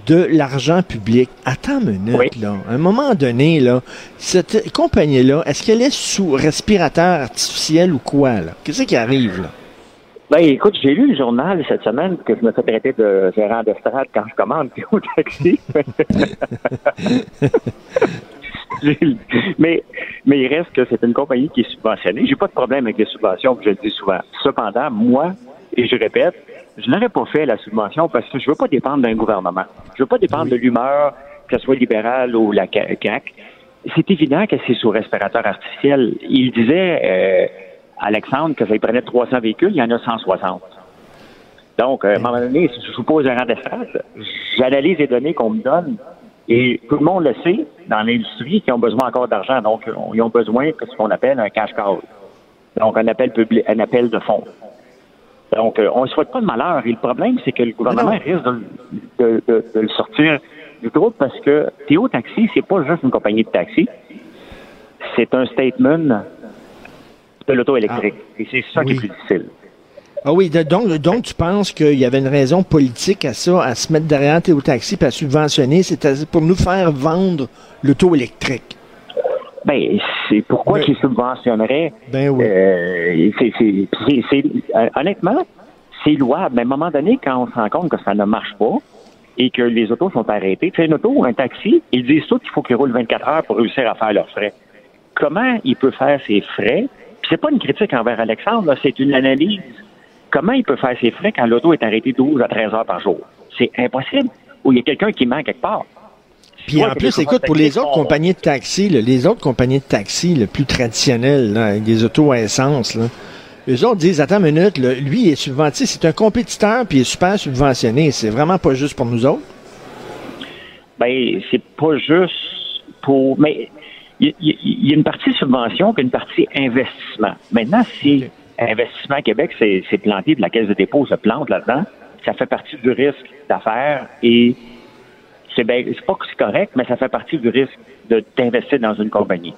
de l'argent public. Attends une minute, là. À un moment donné, là, cette compagnie-là, est-ce qu'elle est sous respirateur artificiel ou quoi, là? Qu'est-ce qui arrive, là? Ben, écoute, j'ai lu le journal cette semaine que je me fais traiter de gérant d'estrade quand je commande au taxi. Mais, mais il reste que c'est une compagnie qui est subventionnée. J'ai pas de problème avec les subventions, je le dis souvent. Cependant, moi, et je répète, je n'aurais pas fait la subvention parce que je veux pas dépendre d'un gouvernement. Je veux pas dépendre de l'humeur, que ce soit libéral ou la Ca- CAQ. C'est évident que c'est sous respirateur artificiel. Il disait, euh, Alexandre, que ça lui prenait 300 véhicules, il y en a 160. Donc, euh, à un moment donné, si je suis pas au gérant d'estrade, j'analyse les données qu'on me donne et tout le monde le sait dans l'industrie qu'ils ont besoin encore d'argent. Donc, on- ils ont besoin de ce qu'on appelle un cash call. Donc, un appel public, un appel de fonds. Donc, euh, on ne souhaite pas de malheur. Et le problème, c'est que le gouvernement risque de, de- de- de le sortir du groupe parce que Théo Taxi, c'est pas juste une compagnie de taxi. C'est un statement de l'auto électrique. Et c'est ça qui est plus difficile. Ah oui, de- donc, donc tu penses qu'il y avait une raison politique à ça, à se mettre derrière Théo Taxi et à subventionner, c'est pour nous faire vendre l'auto électrique? Ben, c'est pourquoi qu'ils subventionneraient? Ben oui. Euh, c'est- c'est- c'est- c'est- euh, honnêtement, c'est louable. Mais à un moment donné, quand on se rend compte que ça ne marche pas et que les autos sont arrêtées, tu sais, une auto ou un taxi, ils disent tous qu'il faut qu'ils roulent 24 heures pour réussir à faire leurs frais. Comment il peut faire ses frais? Puis c'est pas une critique envers Alexandre, là, c'est une analyse. Comment il peut faire ses frais quand l'auto est arrêtée 12 à 13 heures par jour? C'est impossible. Ou il y a quelqu'un qui manque quelque part. Puis Ouais, en plus, écoute, pour les autres compagnies de taxi, là, les autres compagnies de taxi le plus traditionnelles, là, avec des autos à essence, là, eux autres disent, attends une minute, là, lui il est subventionné, c'est un compétiteur puis il est super subventionné. C'est vraiment pas juste pour nous autres? Ben, c'est pas juste pour. Mais il y, a une partie subvention puis une partie investissement. Maintenant, si Investissement Québec s'est planté, puis la Caisse de dépôt se plante là-dedans, ça fait partie du risque d'affaires et c'est ben, c'est pas que c'est correct, mais ça fait partie du risque de- d'investir dans une compagnie.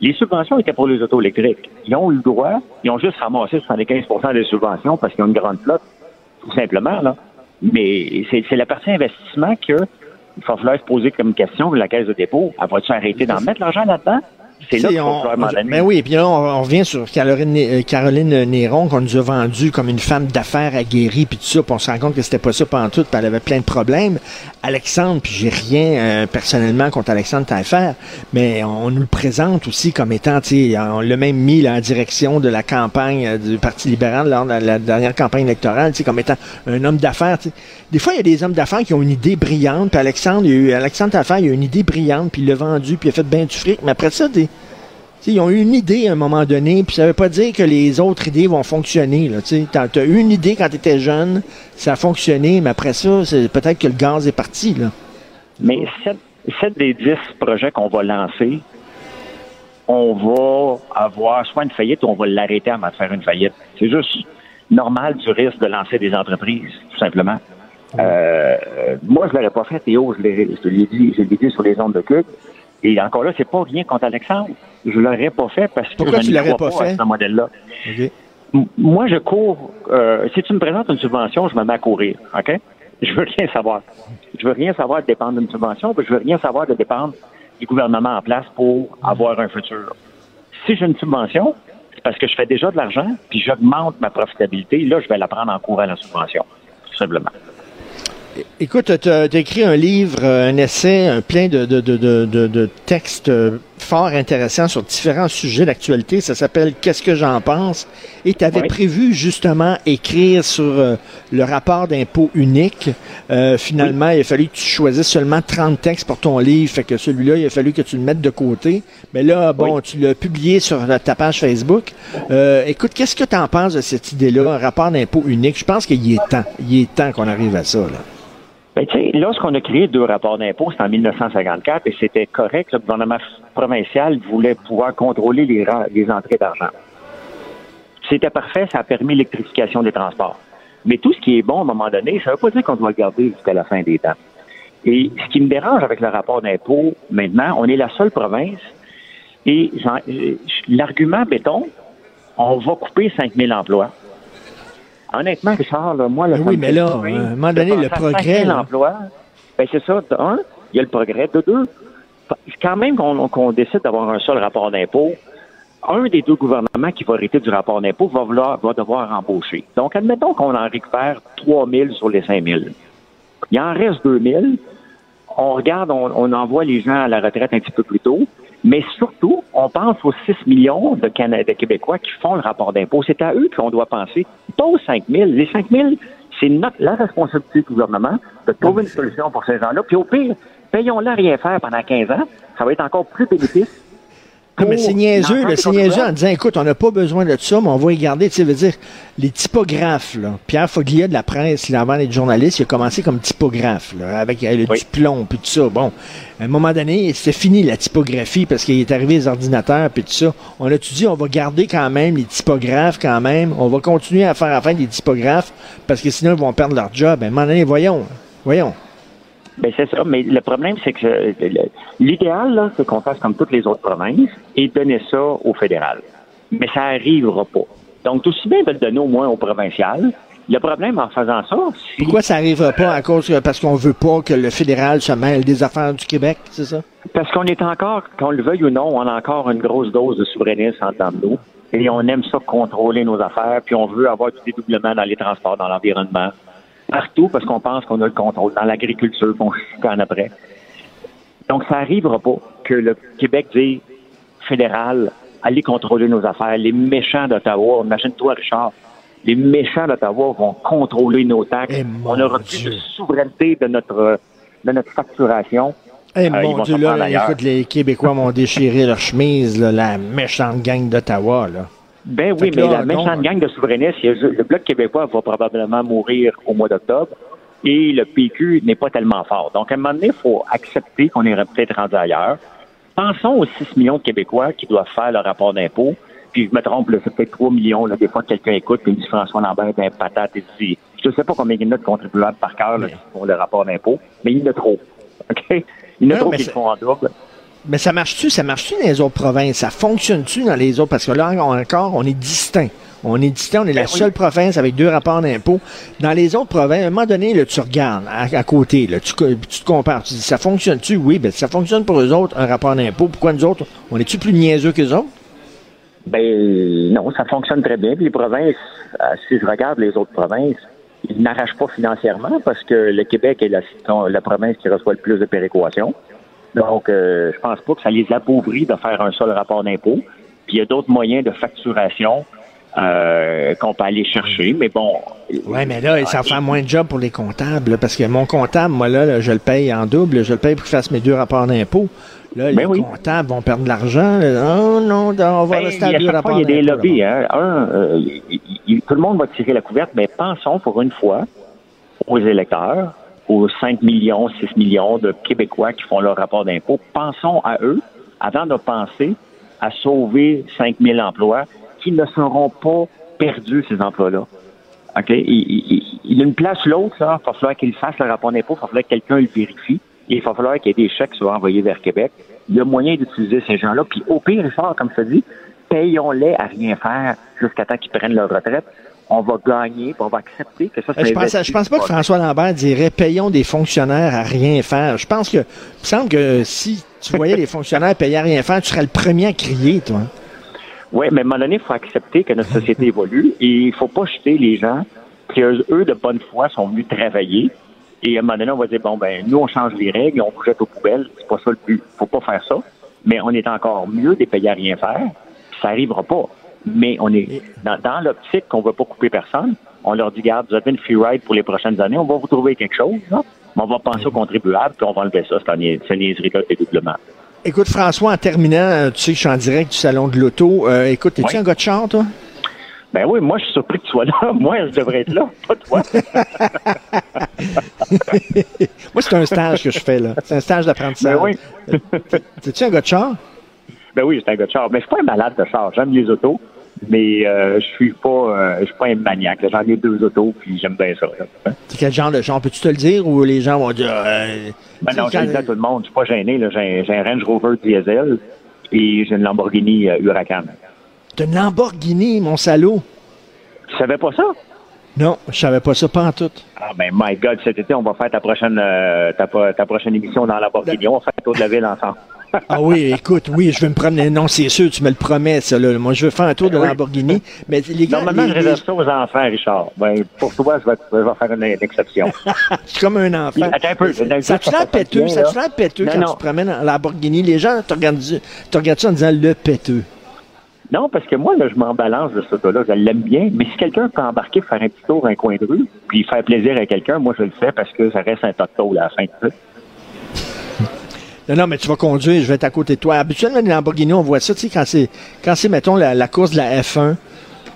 Les subventions étaient pour les autos électriques. Ils ont eu le droit, ils ont juste ramassé 75% des subventions parce qu'ils ont une grande flotte, tout simplement, là. Mais c'est c'est la partie investissement que il va falloir se poser comme question de la caisse de dépôt. Elle va-tu arrêter d'en mettre l'argent là-dedans? C'est là qu'il faut demander. Ben oui, puis là, on, on revient sur Caroline, euh, Caroline Néron qu'on nous a vendue comme une femme d'affaires aguerrie, puis tout ça, puis on se rend compte que c'était pas ça pendant tout, puis elle avait plein de problèmes. Alexandre, puis j'ai rien euh, personnellement contre Alexandre Taillefer, mais on nous le présente aussi comme étant, tu sais, on l'a même mis là, en direction de la campagne euh, du Parti libéral lors de la, la dernière campagne électorale, tu sais, comme étant un homme d'affaires. Des fois, il y a des hommes d'affaires qui ont une idée brillante, puis Alexandre, il a eu, Alexandre Taillefer, il a eu une idée brillante, puis il l'a vendu, puis il a fait bien du fric, mais après ça, des T'sais, ils ont eu une idée à un moment donné, puis ça veut pas dire que les autres idées vont fonctionner. Tu as eu une idée quand tu étais jeune, ça a fonctionné, mais après ça, c'est peut-être que le gaz est parti. Là. Mais sept, sept des dix projets qu'on va lancer, on va avoir soit une faillite ou on va l'arrêter avant de faire une faillite. C'est juste normal du risque de lancer des entreprises, tout simplement. Euh, moi, je l'aurais pas fait, Théo, je l'ai je l'ai dit, je l'ai dit sur les ondes de cube. Et encore là, c'est pas rien contre Alexandre. Je l'aurais pas fait parce que Pourquoi je l'aurais crois pas pas fait? à ce modèle-là. Moi, je cours. euh, si tu me présentes une subvention, je me mets à courir. OK? Je veux rien savoir. Je veux rien savoir de dépendre d'une subvention, puis je veux rien savoir de dépendre du gouvernement en place pour avoir un futur. Si j'ai une subvention, c'est parce que je fais déjà de l'argent, puis j'augmente ma profitabilité. Là, je vais la prendre en courant la subvention, tout simplement. Écoute, tu as, écrit un livre, un essai, un plein de, de, de, de, de- de textes euh, fort intéressants sur différents sujets d'actualité. Ça s'appelle Qu'est-ce que j'en pense? Et tu avais Oui. prévu justement écrire sur euh, le rapport d'impôt unique. Euh, finalement, il a fallu que tu choisisses seulement 30 textes pour ton livre. Fait que celui-là, il a fallu que tu le mettes de côté. Mais là, bon, Oui. tu l'as publié sur ta page Facebook. Euh, écoute, qu'est-ce que tu en penses de cette idée-là, un rapport d'impôt unique? Je pense qu'il est temps. Il est temps qu'on arrive à ça. Là. Ben, lorsqu'on a créé deux rapports d'impôt, c'était en 1954, et c'était correct. Le gouvernement provincial voulait pouvoir contrôler les, les entrées d'argent. C'était parfait, ça a permis l'électrification des transports. Mais tout ce qui est bon à un moment donné, ça ne veut pas dire qu'on doit le garder jusqu'à la fin des temps. Et ce qui me dérange avec le rapport d'impôt, maintenant, on est la seule province, et euh, l'argument béton, on va couper 5000 emplois. Honnêtement, Richard, là, moi, le Ben oui, mais là, à un moment donné, le progrès, là. emplois, Ben c'est ça. De un, il y a le progrès. De deux, quand même qu'on qu'on décide d'avoir un seul rapport d'impôt, un des deux gouvernements qui va hériter du rapport d'impôt va, vouloir, va devoir embaucher. Donc, admettons qu'on en récupère 3 000 sur les 5 000. Il en reste 2 000. On regarde, on, on envoie les gens à la retraite un petit peu plus tôt. Mais surtout, on pense aux 6 millions de, Cana- de Québécois qui font le rapport d'impôt. C'est à eux qu'on doit penser, pas aux 5 000. Les 5 000, c'est notre, la responsabilité du gouvernement de trouver une solution pour ces gens-là. Puis au pire, payons-les à rien faire pendant 15 ans. Ça va être encore plus bénéfice. Ah, mais c'est niaiseux, des c'est niaiseux en disant, écoute, on n'a pas besoin de ça, mais on va y garder, tu sais, veut dire, les typographes, là. Pierre Foglia de la presse, là, avant d'être journaliste, il a commencé comme typographe, là, avec euh, le Oui. diplôme, puis tout ça. Bon, à un moment donné, c'était fini la typographie parce qu'il est arrivé les ordinateurs, puis tout ça. On a-tu dit, on va garder quand même les typographes, quand même? On va continuer à faire affaire des typographes, parce que sinon, ils vont perdre leur job. À un moment donné, voyons, voyons. Ben c'est ça, mais le problème, c'est que l'idéal, là, c'est qu'on fasse comme toutes les autres provinces et donner ça au fédéral. Mais ça arrivera pas. Donc, tout aussi bien de le donner au moins au provincial. Le problème en faisant ça, c'est Pourquoi ça n'arrivera pas à cause que, parce qu'on veut pas que le fédéral se mêle des affaires du Québec, c'est ça? parce qu'on est encore, qu'on le veuille ou non, on a encore une grosse dose de souverainisme en dedans de nous. Et on aime ça contrôler nos affaires, puis on veut avoir du dédoublement dans les transports, dans l'environnement, partout, parce qu'on pense qu'on a le contrôle. Dans l'agriculture, qu'on chicane après. Donc, ça n'arrivera pas que le Québec dise fédéral, allez contrôler nos affaires. Les méchants d'Ottawa, imagine-toi, Richard, les méchants d'Ottawa vont contrôler nos taxes. Eh, on n'aura plus de souveraineté de notre, de notre facturation. Eh Euh, mon Dieu, là, écoute, les Québécois m'ont déchiré leur chemise, là, la méchante gang d'Ottawa, là. Ben oui, mais là, la méchante gang de souverainistes, le Bloc québécois va probablement mourir au mois d'octobre et le PQ n'est pas tellement fort. Donc, à un moment donné, il faut accepter qu'on est peut-être rendu ailleurs. Pensons aux 6 millions de Québécois qui doivent faire leur rapport d'impôt. Puis, je me trompe, là, c'est peut-être 3 millions. Là, des fois, quelqu'un écoute et me dit François Lambert est un patate et dit Je ne sais pas combien il y en a de contribuables par cœur là, qui font le rapport d'impôt, mais il y en a trop. OK? Il y en a Non, trop qui le font en double. Mais ça marche-tu? Ça marche-tu dans les autres provinces? Ça fonctionne-tu dans les autres? Parce que là, encore, on est distinct. On est distinct, on est la Ben oui. seule province avec deux rapports d'impôt. Dans les autres provinces, à un moment donné, là, tu regardes à, à côté, là, tu, te compares, tu dis, ça fonctionne-tu? Oui, ben, ça fonctionne pour eux autres, un rapport d'impôt. Pourquoi nous autres, on est-tu plus niaiseux qu'eux autres? Ben non, ça fonctionne très bien. Puis les provinces, euh, si je regarde les autres provinces, ils n'arrachent pas financièrement parce que le Québec est la, la province qui reçoit le plus de péréquation. Donc, euh, je pense pas que ça les appauvrit de faire un seul rapport d'impôt. Puis il y a d'autres moyens de facturation euh, qu'on peut aller chercher. Mais bon. Oui, mais là, ça faire moins de job pour les comptables, là, parce que mon comptable, moi, là, là, je le paye en double, je le paye pour qu'il fasse mes deux rapports d'impôt. Là, les Ben oui. comptables vont perdre de l'argent. Oh non, on va Ben, rester à deux rapports fois, il y a des d'impôt, lobbies. Hein. Un, euh, tout le monde va tirer la couverte, mais pensons pour une fois aux électeurs, aux 5 millions, 6 millions de Québécois qui font leur rapport d'impôt. Pensons à eux avant de penser à sauver 5 000 emplois qui ne seront pas perdus, ces emplois-là. OK? Il, y a une place l'autre. Il va falloir qu'ils fassent le rapport d'impôt. Il va falloir que quelqu'un le vérifie. Il va falloir qu'il y ait des chèques soient envoyés vers Québec. Il y a moyen d'utiliser ces gens-là. Puis au pire, Richard, comme te dis, payons-les à rien faire jusqu'à temps qu'ils prennent leur retraite. On va gagner, puis on va accepter que ça, c'est Euh, Je pense, je pense pas que François Lambert dirait payons des fonctionnaires à rien faire. Je pense que, il me semble que si tu voyais les fonctionnaires payer à rien faire, tu serais le premier à crier, toi. Oui, mais à un moment donné, il faut accepter que notre société évolue et il faut pas jeter les gens qui, eux, de bonne foi, sont venus travailler. Et à un moment donné, on va dire, bon, ben, nous, on change les règles, on vous jette aux poubelles. C'est pas ça le but. faut pas faire ça. Mais on est encore mieux des payés à rien faire. Ça arrivera pas. Mais on est dans, dans l'optique qu'on veut pas couper personne. On leur dit, garde, vous avez une free ride pour les prochaines années. On va vous trouver quelque chose, là. Mais on va penser aux contribuables, puis on va enlever ça, cette nia- cette niaiserie-là de dédoublement. Écoute, François, en terminant, euh, tu sais que je suis en direct du Salon de l'Auto. Euh, écoute, es-tu Oui. un gars de char, toi? Ben oui, moi, je suis surpris que tu sois là. Moi, je devrais être là, pas toi. Moi, c'est un stage que je fais, là. C'est un stage d'apprentissage. Ben oui. Es-tu un gars de char? Ben oui, j'étais un gars de char. Mais je suis pas un malade de char. J'aime les autos, mais euh, je suis pas euh, je suis pas un maniaque. J'en ai deux autos, puis j'aime bien ça. C'est quel genre de char? Peux-tu te le dire ou les gens vont dire... euh, Ben non, quand- le dis à tout le monde. Je suis pas gêné. J'ai un, Range Rover diesel et j'ai une Lamborghini Huracan. T'as une Lamborghini, mon salaud? Tu savais pas ça? Non, je savais pas ça, pas en tout. Ah ben my God, cet été, on va faire ta prochaine ta, ta prochaine émission dans la Lamborghini. On va faire le tour de la ville ensemble. Ah oui, écoute, oui, je vais me promener. Non, c'est sûr, tu me le promets, ça. Là. Moi, je veux faire un tour de Oui. Lamborghini. Mais les gars, Normalement, les- je réserve ça aux enfants, Richard. Ben, pour toi, je vais, je vais faire une, une exception. je suis comme un enfant. Attends un peu. Ça te l'air péteux, ça te l'air péteux Non, quand non. tu te promènes en Lamborghini. Les gens te regardent, te regardent ça en disant le péteux. Non, parce que moi, là, je m'en balance de ce gars-là. Je l'aime bien. Mais si quelqu'un peut embarquer, faire un petit tour, un coin de rue, puis faire plaisir à quelqu'un, moi, je le fais parce que ça reste un toto à la fin de tout. Non, non, mais tu vas conduire, je vais être à côté de toi. Habituellement, les Lamborghini, on voit ça, tu sais, quand c'est, quand c'est, mettons, la, la course de la F1,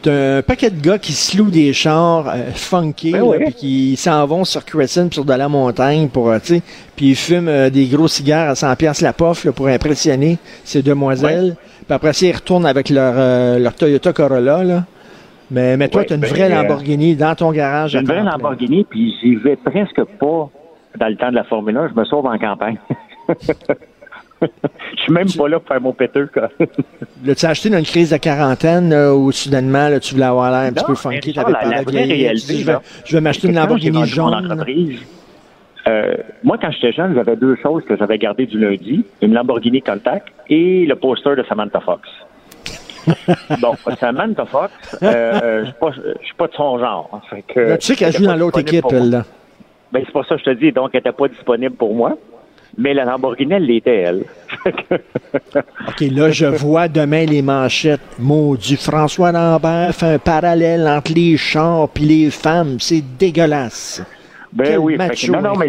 t'as un paquet de gars qui se louent des chars euh, funky, Ben là, oui. puis qui s'en vont sur Crescent sur de la montagne pour, euh, tu sais, puis ils fument euh, des gros cigares à 100 pièces la pof, là, pour impressionner ces demoiselles. Puis après ça, ils retournent avec leur, euh, leur Toyota Corolla, là. Mais, mais toi, Ouais, t'as une ben, vraie Lamborghini dans ton garage. J'ai une vraie. Lamborghini, puis j'y vais presque pas dans le temps de la Formule 1. Je me sauve en campagne. Je suis même pas là pour faire mon péteux. L'as-tu acheté dans une crise de quarantaine où soudainement là, tu voulais avoir l'air un petit peu funky, t'avais la- vraie réalité, dis, je vais, là, je vais m'acheter une Lamborghini jaune. euh, moi, quand j'étais jeune, j'avais deux choses que j'avais gardées du lundi. Une Lamborghini Contact et le poster de Samantha Fox. bon, Samantha Fox, euh, euh, je suis pas- pas de son genre. hein. Fait que, Là, tu sais qu'elle elle joue dans pas l'autre équipe, elle. Là. Ben, c'est pour ça que je te dis. Donc, elle n'était pas disponible pour moi. Mais la Lamborghini, elle l'était, elle. OK, là, je vois demain les manchettes. Maudit, François Lambert fait un parallèle entre les chars et les femmes. C'est dégueulasse. Ben Quel oui. macho non, non, mais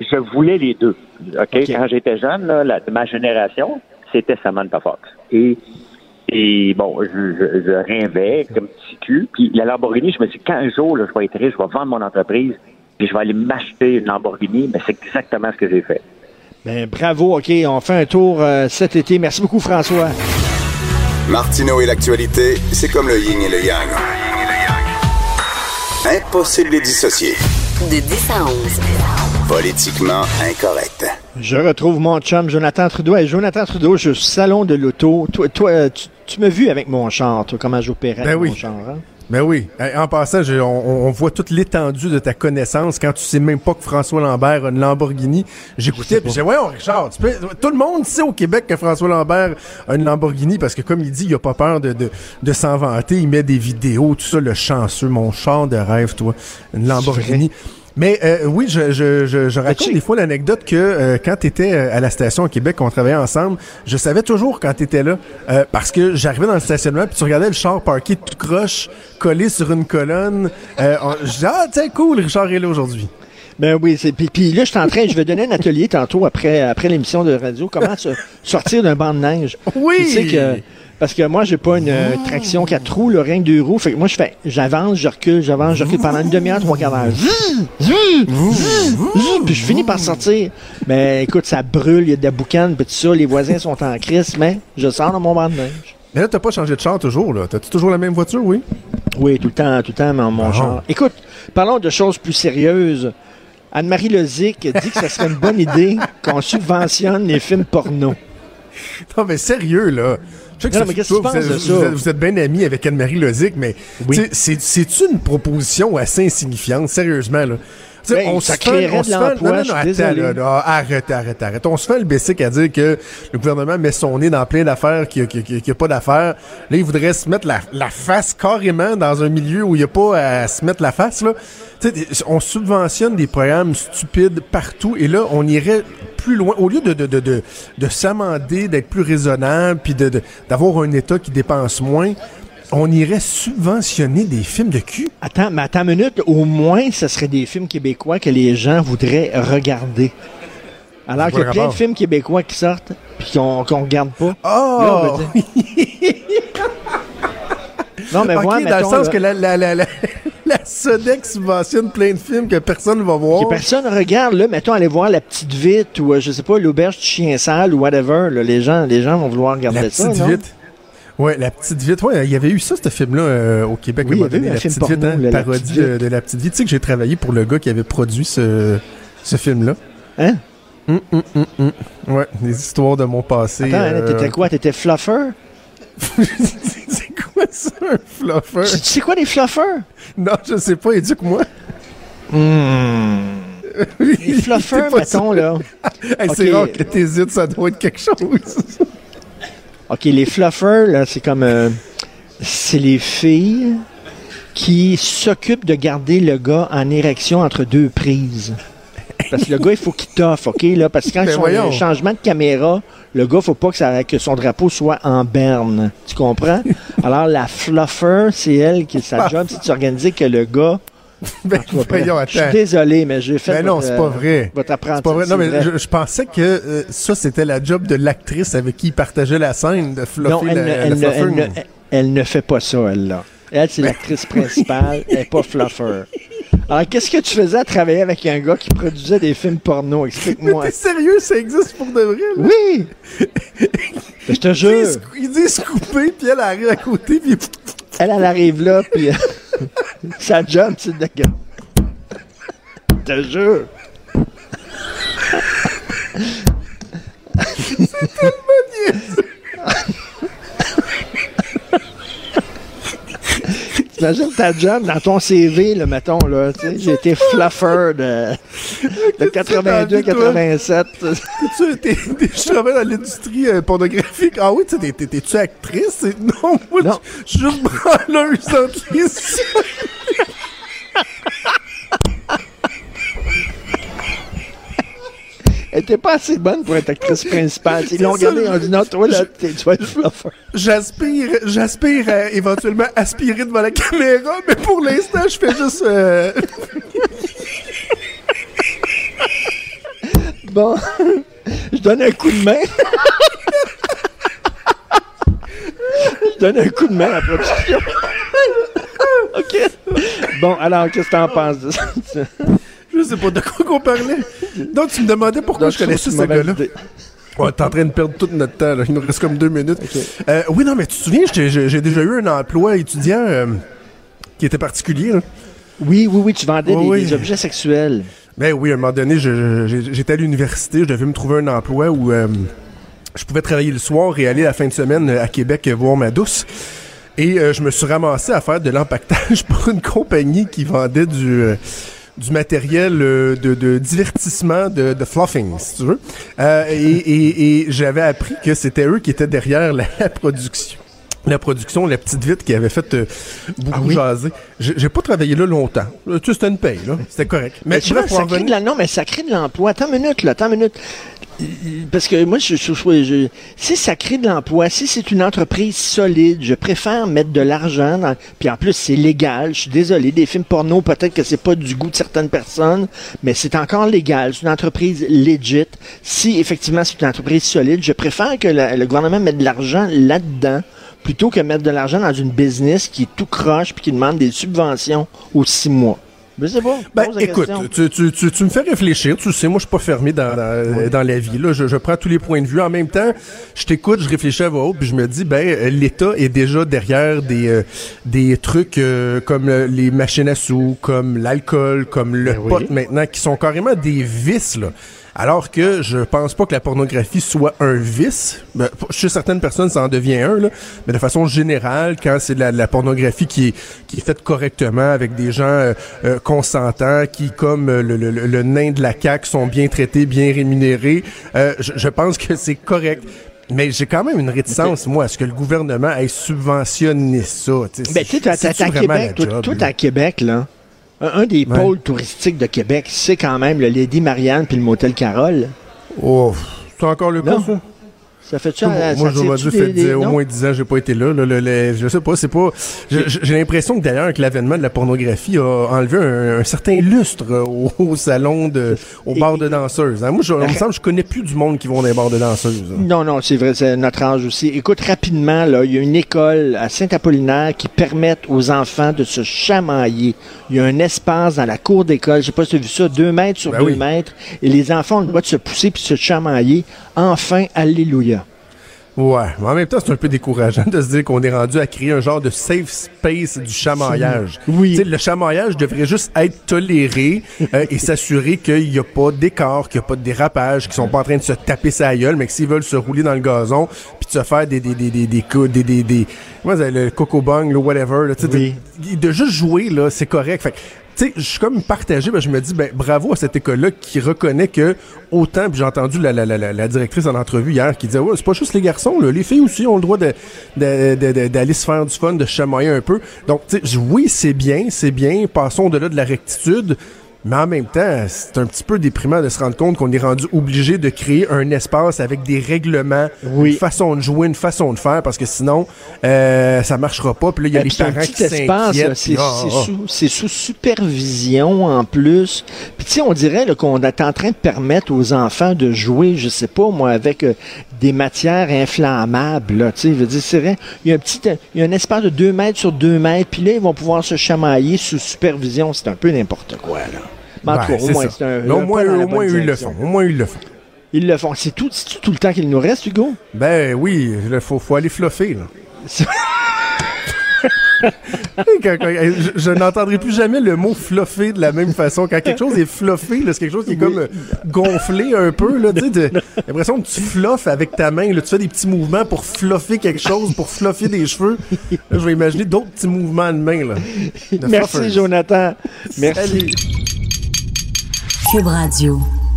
je, voulais les deux. OK? Quand j'étais jeune, là, la- de ma génération, c'était Samantha Fox. Et, et bon, je, je, je rêvais comme petit cul. Puis la Lamborghini, je me suis dit, quand un jour, là, je vais être riche, je vais vendre mon entreprise, puis je vais aller m'acheter une Lamborghini. Mais c'est exactement ce que j'ai fait. Ben, bravo, OK, on fait un tour euh, cet été. Merci beaucoup, François. Martineau et l'actualité, c'est comme le yin et le yang. Impossible de les dissocier. De 10 à 11. Politiquement incorrect. Je retrouve mon chum Jonathan Trudeau. Jonathan Trudeau, je suis au salon de l'auto. Toi, toi euh, tu, tu m'as vu avec mon char, toi, comment j'opérais Ben avec oui. mon char. hein? Ben oui. En passant, je- on, on voit toute l'étendue de ta connaissance quand tu sais même pas que François Lambert a une Lamborghini. J'écoutais puis j'ai ouais, Richard, tu peux- tout le monde sait au Québec que François Lambert a une Lamborghini parce que comme il dit, il a pas peur de, de, de s'en vanter, il met des vidéos, tout ça, le chanceux, mon char de rêve, toi, une Lamborghini. Mais euh, oui, je, je, je, je raconte des fois l'anecdote que euh, quand tu étais à la station au Québec, on travaillait ensemble, je savais toujours quand tu étais là euh, parce que j'arrivais dans le stationnement puis tu regardais le char parké tout croche, collé sur une colonne. Euh, on- je disais, ah, tiens, cool, Richard est là aujourd'hui. Ben oui, c'est, puis, puis là, je suis en train, je vais donner un atelier tantôt après, après l'émission de radio, comment se sortir d'un banc de neige. Oui! Tu sais que, parce que moi, j'ai pas une euh, traction quatre roues, le rien que deux roues. Fait que moi, je fais, j'avance, je recule, j'avance, je recule pendant une demi-heure, trois quarts d'heure. Puis je finis par sortir. Mais écoute, ça brûle, il y a de la boucane, puis tout ça, les voisins sont en crise, mais je sors dans mon banc de neige. Mais là, t'as pas changé de char toujours, là. T'as-tu toujours la même voiture, oui? Oui, tout le temps, tout le temps, mon, mon Ah. genre. Écoute, parlons de choses plus sérieuses. Anne-Marie Lozic dit que ce serait une bonne idée qu'on subventionne les films porno. Non, mais sérieux, là. Je sais que Non, ça mais fait- qu'est-ce que tu toi, penses vous, de êtes, ça? vous êtes- vous êtes bien amis avec Anne-Marie Lozic, mais Oui. c'est-tu une proposition assez insignifiante, sérieusement, là? Ben, ça se fait- on se fait- arrête, arrête, arrête. On se fait le basic à dire que le gouvernement met son nez dans plein d'affaires qui n'y a, pas d'affaires. Là, il voudrait se mettre la, la face carrément dans un milieu où il n'y a pas à se mettre la face, là. On subventionne des programmes stupides partout et là, on irait plus loin. Au lieu de, de, de, de, de s'amender, d'être plus raisonnable, puis de- d'avoir un État qui dépense moins, on irait subventionner des films de cul? Attends, mais attends une minute, au moins, ce serait des films québécois que les gens voudraient regarder. Alors qu'il y a le plein de films québécois qui sortent, puis qu'on qu'on regarde pas. Oh! Là, on veut Non, mais voilà, dans le sens là, que la, la, la, la, la Sodec subventionne plein de films que personne ne va voir. que personne regarde, là, mettons, aller voir La Petite Vite ou, euh, je sais pas, L'Auberge du Chien Sale ou whatever, là, les gens, les gens vont vouloir regarder La ça, petite non? vite. Ouais, la petite vite. Ouais, il y avait eu ça, ce film-là, euh, au Québec. Oui, à un moment donné, la petite vite, hein, La parodie Petite de, la petite vite. Tu sais que j'ai travaillé pour le gars qui avait produit ce, ce film-là. Hein? Hum, hum, hum, hum. Ouais, des histoires de mon passé. Attends, hein, euh, t'étais quoi? T'étais fluffer? c'est quoi ça, un fluffer? Tu sais quoi, les fluffers? Non, je sais pas, éduque-moi. Les fluffers, mettons, là. Hey, C'est rare que t'hésites, ça doit être quelque chose. OK, les fluffers, là, c'est comme... euh, c'est les filles qui s'occupent de garder le gars en érection entre deux prises. Parce que le gars, il faut qu'il toffe, OK? Là, parce que quand ils sont voyons. un changement de caméra, le gars, faut pas que, ça, que son drapeau soit en berne. Tu comprends? Alors, la fluffer, c'est elle qui, sa job, c'est de s'organiser que le gars... Ben, voyons, je suis attends. désolé, mais j'ai fait Ben non, votre, c'est pas euh, vrai. Votre C'est pas vrai. Non, mais vrai. je, je pensais que euh, ça, c'était la job de l'actrice avec qui il partageait la scène de fluffer Non, elle, la, ne, la elle, ne, fluffer. elle, ne, elle ne fait pas ça, elle, là. Elle, c'est l'actrice principale, elle n'est pas fluffer. Alors, qu'est-ce que tu faisais à travailler avec un gars qui produisait des films porno? Mais Explique-moi. t'es sérieux, ça existe pour de vrai? là? Oui! je te Il jure. dit, il dit se couper, puis elle arrive à côté, puis Elle, elle arrive là, puis sa job, c'est de gars. Te jure. T'imagines ta job dans ton CV, là, mettons, là, j'ai été fluffer de, de 82 à 87. tu t'es- t'es- je travaille dans l'industrie euh, pornographique. Ah oui, t'es- t'es- t'es-tu actrice? Non, moi, je je suis juste branleuse entre les Elle était pas assez bonne pour être actrice principale. Ils l'ont C'est ça, regardé, ils ont dit non, toi, là, tu vas être fluffer. J'aspire, j'aspire à éventuellement aspirer devant la caméra, mais pour l'instant, je fais juste. euh, Bon, je donne un coup de main. je donne un coup de main à la production. OK. Bon, alors, qu'est-ce que t'en penses de ça? Je sais pas de quoi qu'on parlait. Donc, tu me demandais pourquoi Donc, je connaissais ce gars-là. Ouais, t'es en train de perdre tout notre temps, là. Il nous reste comme deux minutes. Euh, oui, non, mais tu te souviens, j'ai- déjà eu un emploi étudiant euh, qui était particulier. là. Oui, oui, oui, tu vendais des, oui. des objets sexuels. Ben oui, à un moment donné, j'étais à l'université, je devais me trouver un emploi où euh, je pouvais travailler le soir et aller la fin de semaine à Québec voir ma douce. Et je me suis ramassé à faire de l'empaquetage pour une compagnie qui vendait du, du matériel euh, de, de divertissement, de, de fluffing, si tu veux. Euh, et et- et j'avais appris que c'était eux qui étaient derrière la, la production. La production, la petite vite qui avait fait euh, beaucoup Ah oui? jaser. J'ai pas travaillé là longtemps. Euh, Tu sais, c'était une paye, là. C'était correct. Mais tu vois, ça crée de la... Non, mais ça crée de l'emploi. Attends une minute, là, attends une minute. Parce que moi, je, je, je- si ça crée de l'emploi, si c'est une entreprise solide, je préfère mettre de l'argent. dans- Puis en plus, c'est légal. Je suis désolé, des films porno, peut-être que c'est pas du goût de certaines personnes, mais c'est encore légal. C'est une entreprise legit. Si effectivement c'est une entreprise solide, je préfère que le gouvernement mette de l'argent là-dedans plutôt que mettre de l'argent dans une business qui est tout croche puis qui demande des subventions aux six mois. Je sais pas. Ben, écoute, tu, tu, tu, tu me fais réfléchir. Tu sais, moi, je suis pas fermé dans, dans, dans la vie. Là. Je, je prends tous les points de vue. En même temps, je t'écoute, je réfléchis à voix haute, puis je me dis, ben, euh, l'État est déjà derrière des, euh, des trucs euh, comme euh, les machines à sous, comme l'alcool, comme le Ben oui. pot maintenant, qui sont carrément des vices, là. Alors que je pense pas que la pornographie soit un vice. Ben, chez certaines personnes, ça en devient un, là. Mais de façon générale, quand c'est de la, de la pornographie qui est, qui est faite correctement avec des gens euh, euh, consentants, qui, comme euh, le, le- le- le nain de la CAQ, sont bien traités, bien rémunérés, je, je pense que c'est correct. Mais j'ai quand même une réticence, moi, à ce que le gouvernement ait subventionné ça. tu sais. Ben, tu sais, C'est-tu t'as à Québec, là? Un, un des Ouais. pôles touristiques de Québec, c'est quand même le Lady Marianne puis le Motel Carole. Oh, c'est encore le cas, ça? Ça fait-tu Moi, ça moi, fait des- des- dix- au moins 10 ans, j'ai pas été là. là, le- le- je sais pas, c'est pas. J'ai l'impression que d'ailleurs, que l'avènement de la pornographie a enlevé un, un certain lustre au, au salon de, au bar de danseuses. hein? Moi, je, il me semble, que je connais plus du monde qui vont dans les bars de danseuses. hein. Non, non, c'est vrai, c'est notre âge aussi. Écoute, rapidement, là, il y a une école à Saint-Apollinaire qui permet aux enfants de se chamailler. Il y a un espace dans la cour d'école, je sais pas si tu as vu ça, deux mètres sur Ben deux oui. mètres, et les enfants ont le droit de se pousser puis de se chamailler. Enfin, alléluia. Ouais, mais en même temps, c'est un peu décourageant de se dire qu'on est rendu à créer un genre de safe space du chamaillage. Oui. Tu sais, le chamaillage devrait juste être toléré euh, et s'assurer qu'il n'y a pas d'écart, qu'il n'y a pas de dérapage, qu'ils sont pas en train de se taper sa gueule, mais que s'ils veulent se rouler dans le gazon, puis de se faire des des des des des coups- des des, des, ça, le coco bang, le whatever, là, Oui. de, de juste jouer là, c'est correct. Fait sais, je suis comme partagé, ben, je me dis, ben, bravo à cette école-là qui reconnaît que autant, puis j'ai entendu la, directrice en entrevue hier qui disait, ouais, c'est pas juste les garçons, là, les filles aussi ont le droit d'aller se faire du fun, de chamailler un peu. Donc, tu sais, oui, c'est bien, c'est bien, passons au-delà de la rectitude. Mais en même temps, c'est un petit peu déprimant de se rendre compte qu'on est rendu obligé de créer un espace avec des règlements, Oui. une façon de jouer, une façon de faire, parce que sinon, euh, ça marchera pas. Puis là, il y a les parents qui s'inquiètent. c'est c'est ah. sous, c'est sous supervision en plus. Puis tu sais, on dirait qu'on est en train de permettre aux enfants de jouer, je sais pas moi, avec euh, des matières inflammables. Tu sais, je veux dire, c'est vrai, il y a un petit, il y a un espace de 2 mètres sur 2 mètres, puis là ils vont pouvoir se chamailler sous supervision. C'est un peu n'importe quoi là. Mais en Ben, tout cas, au moins, c'est un, Mais au moins, au ils le font. Au moins, ils le font. Ils le font. C'est tout, tout le temps qu'il nous reste, Hugo? Ben oui, il faut, faut aller fluffer, là. Quand- quand- je je n'entendrai plus jamais le mot fluffer de la même façon. Quand quelque chose est fluffé, c'est quelque chose qui est comme euh, gonflé un peu. Là, t'as l'impression que tu fluffes avec ta main. Là, tu fais des petits mouvements pour fluffer quelque chose, pour fluffer des cheveux. Là, je vais imaginer d'autres petits mouvements de main. Là, de Merci. Jonathan. Merci. Salut. Cube Radio.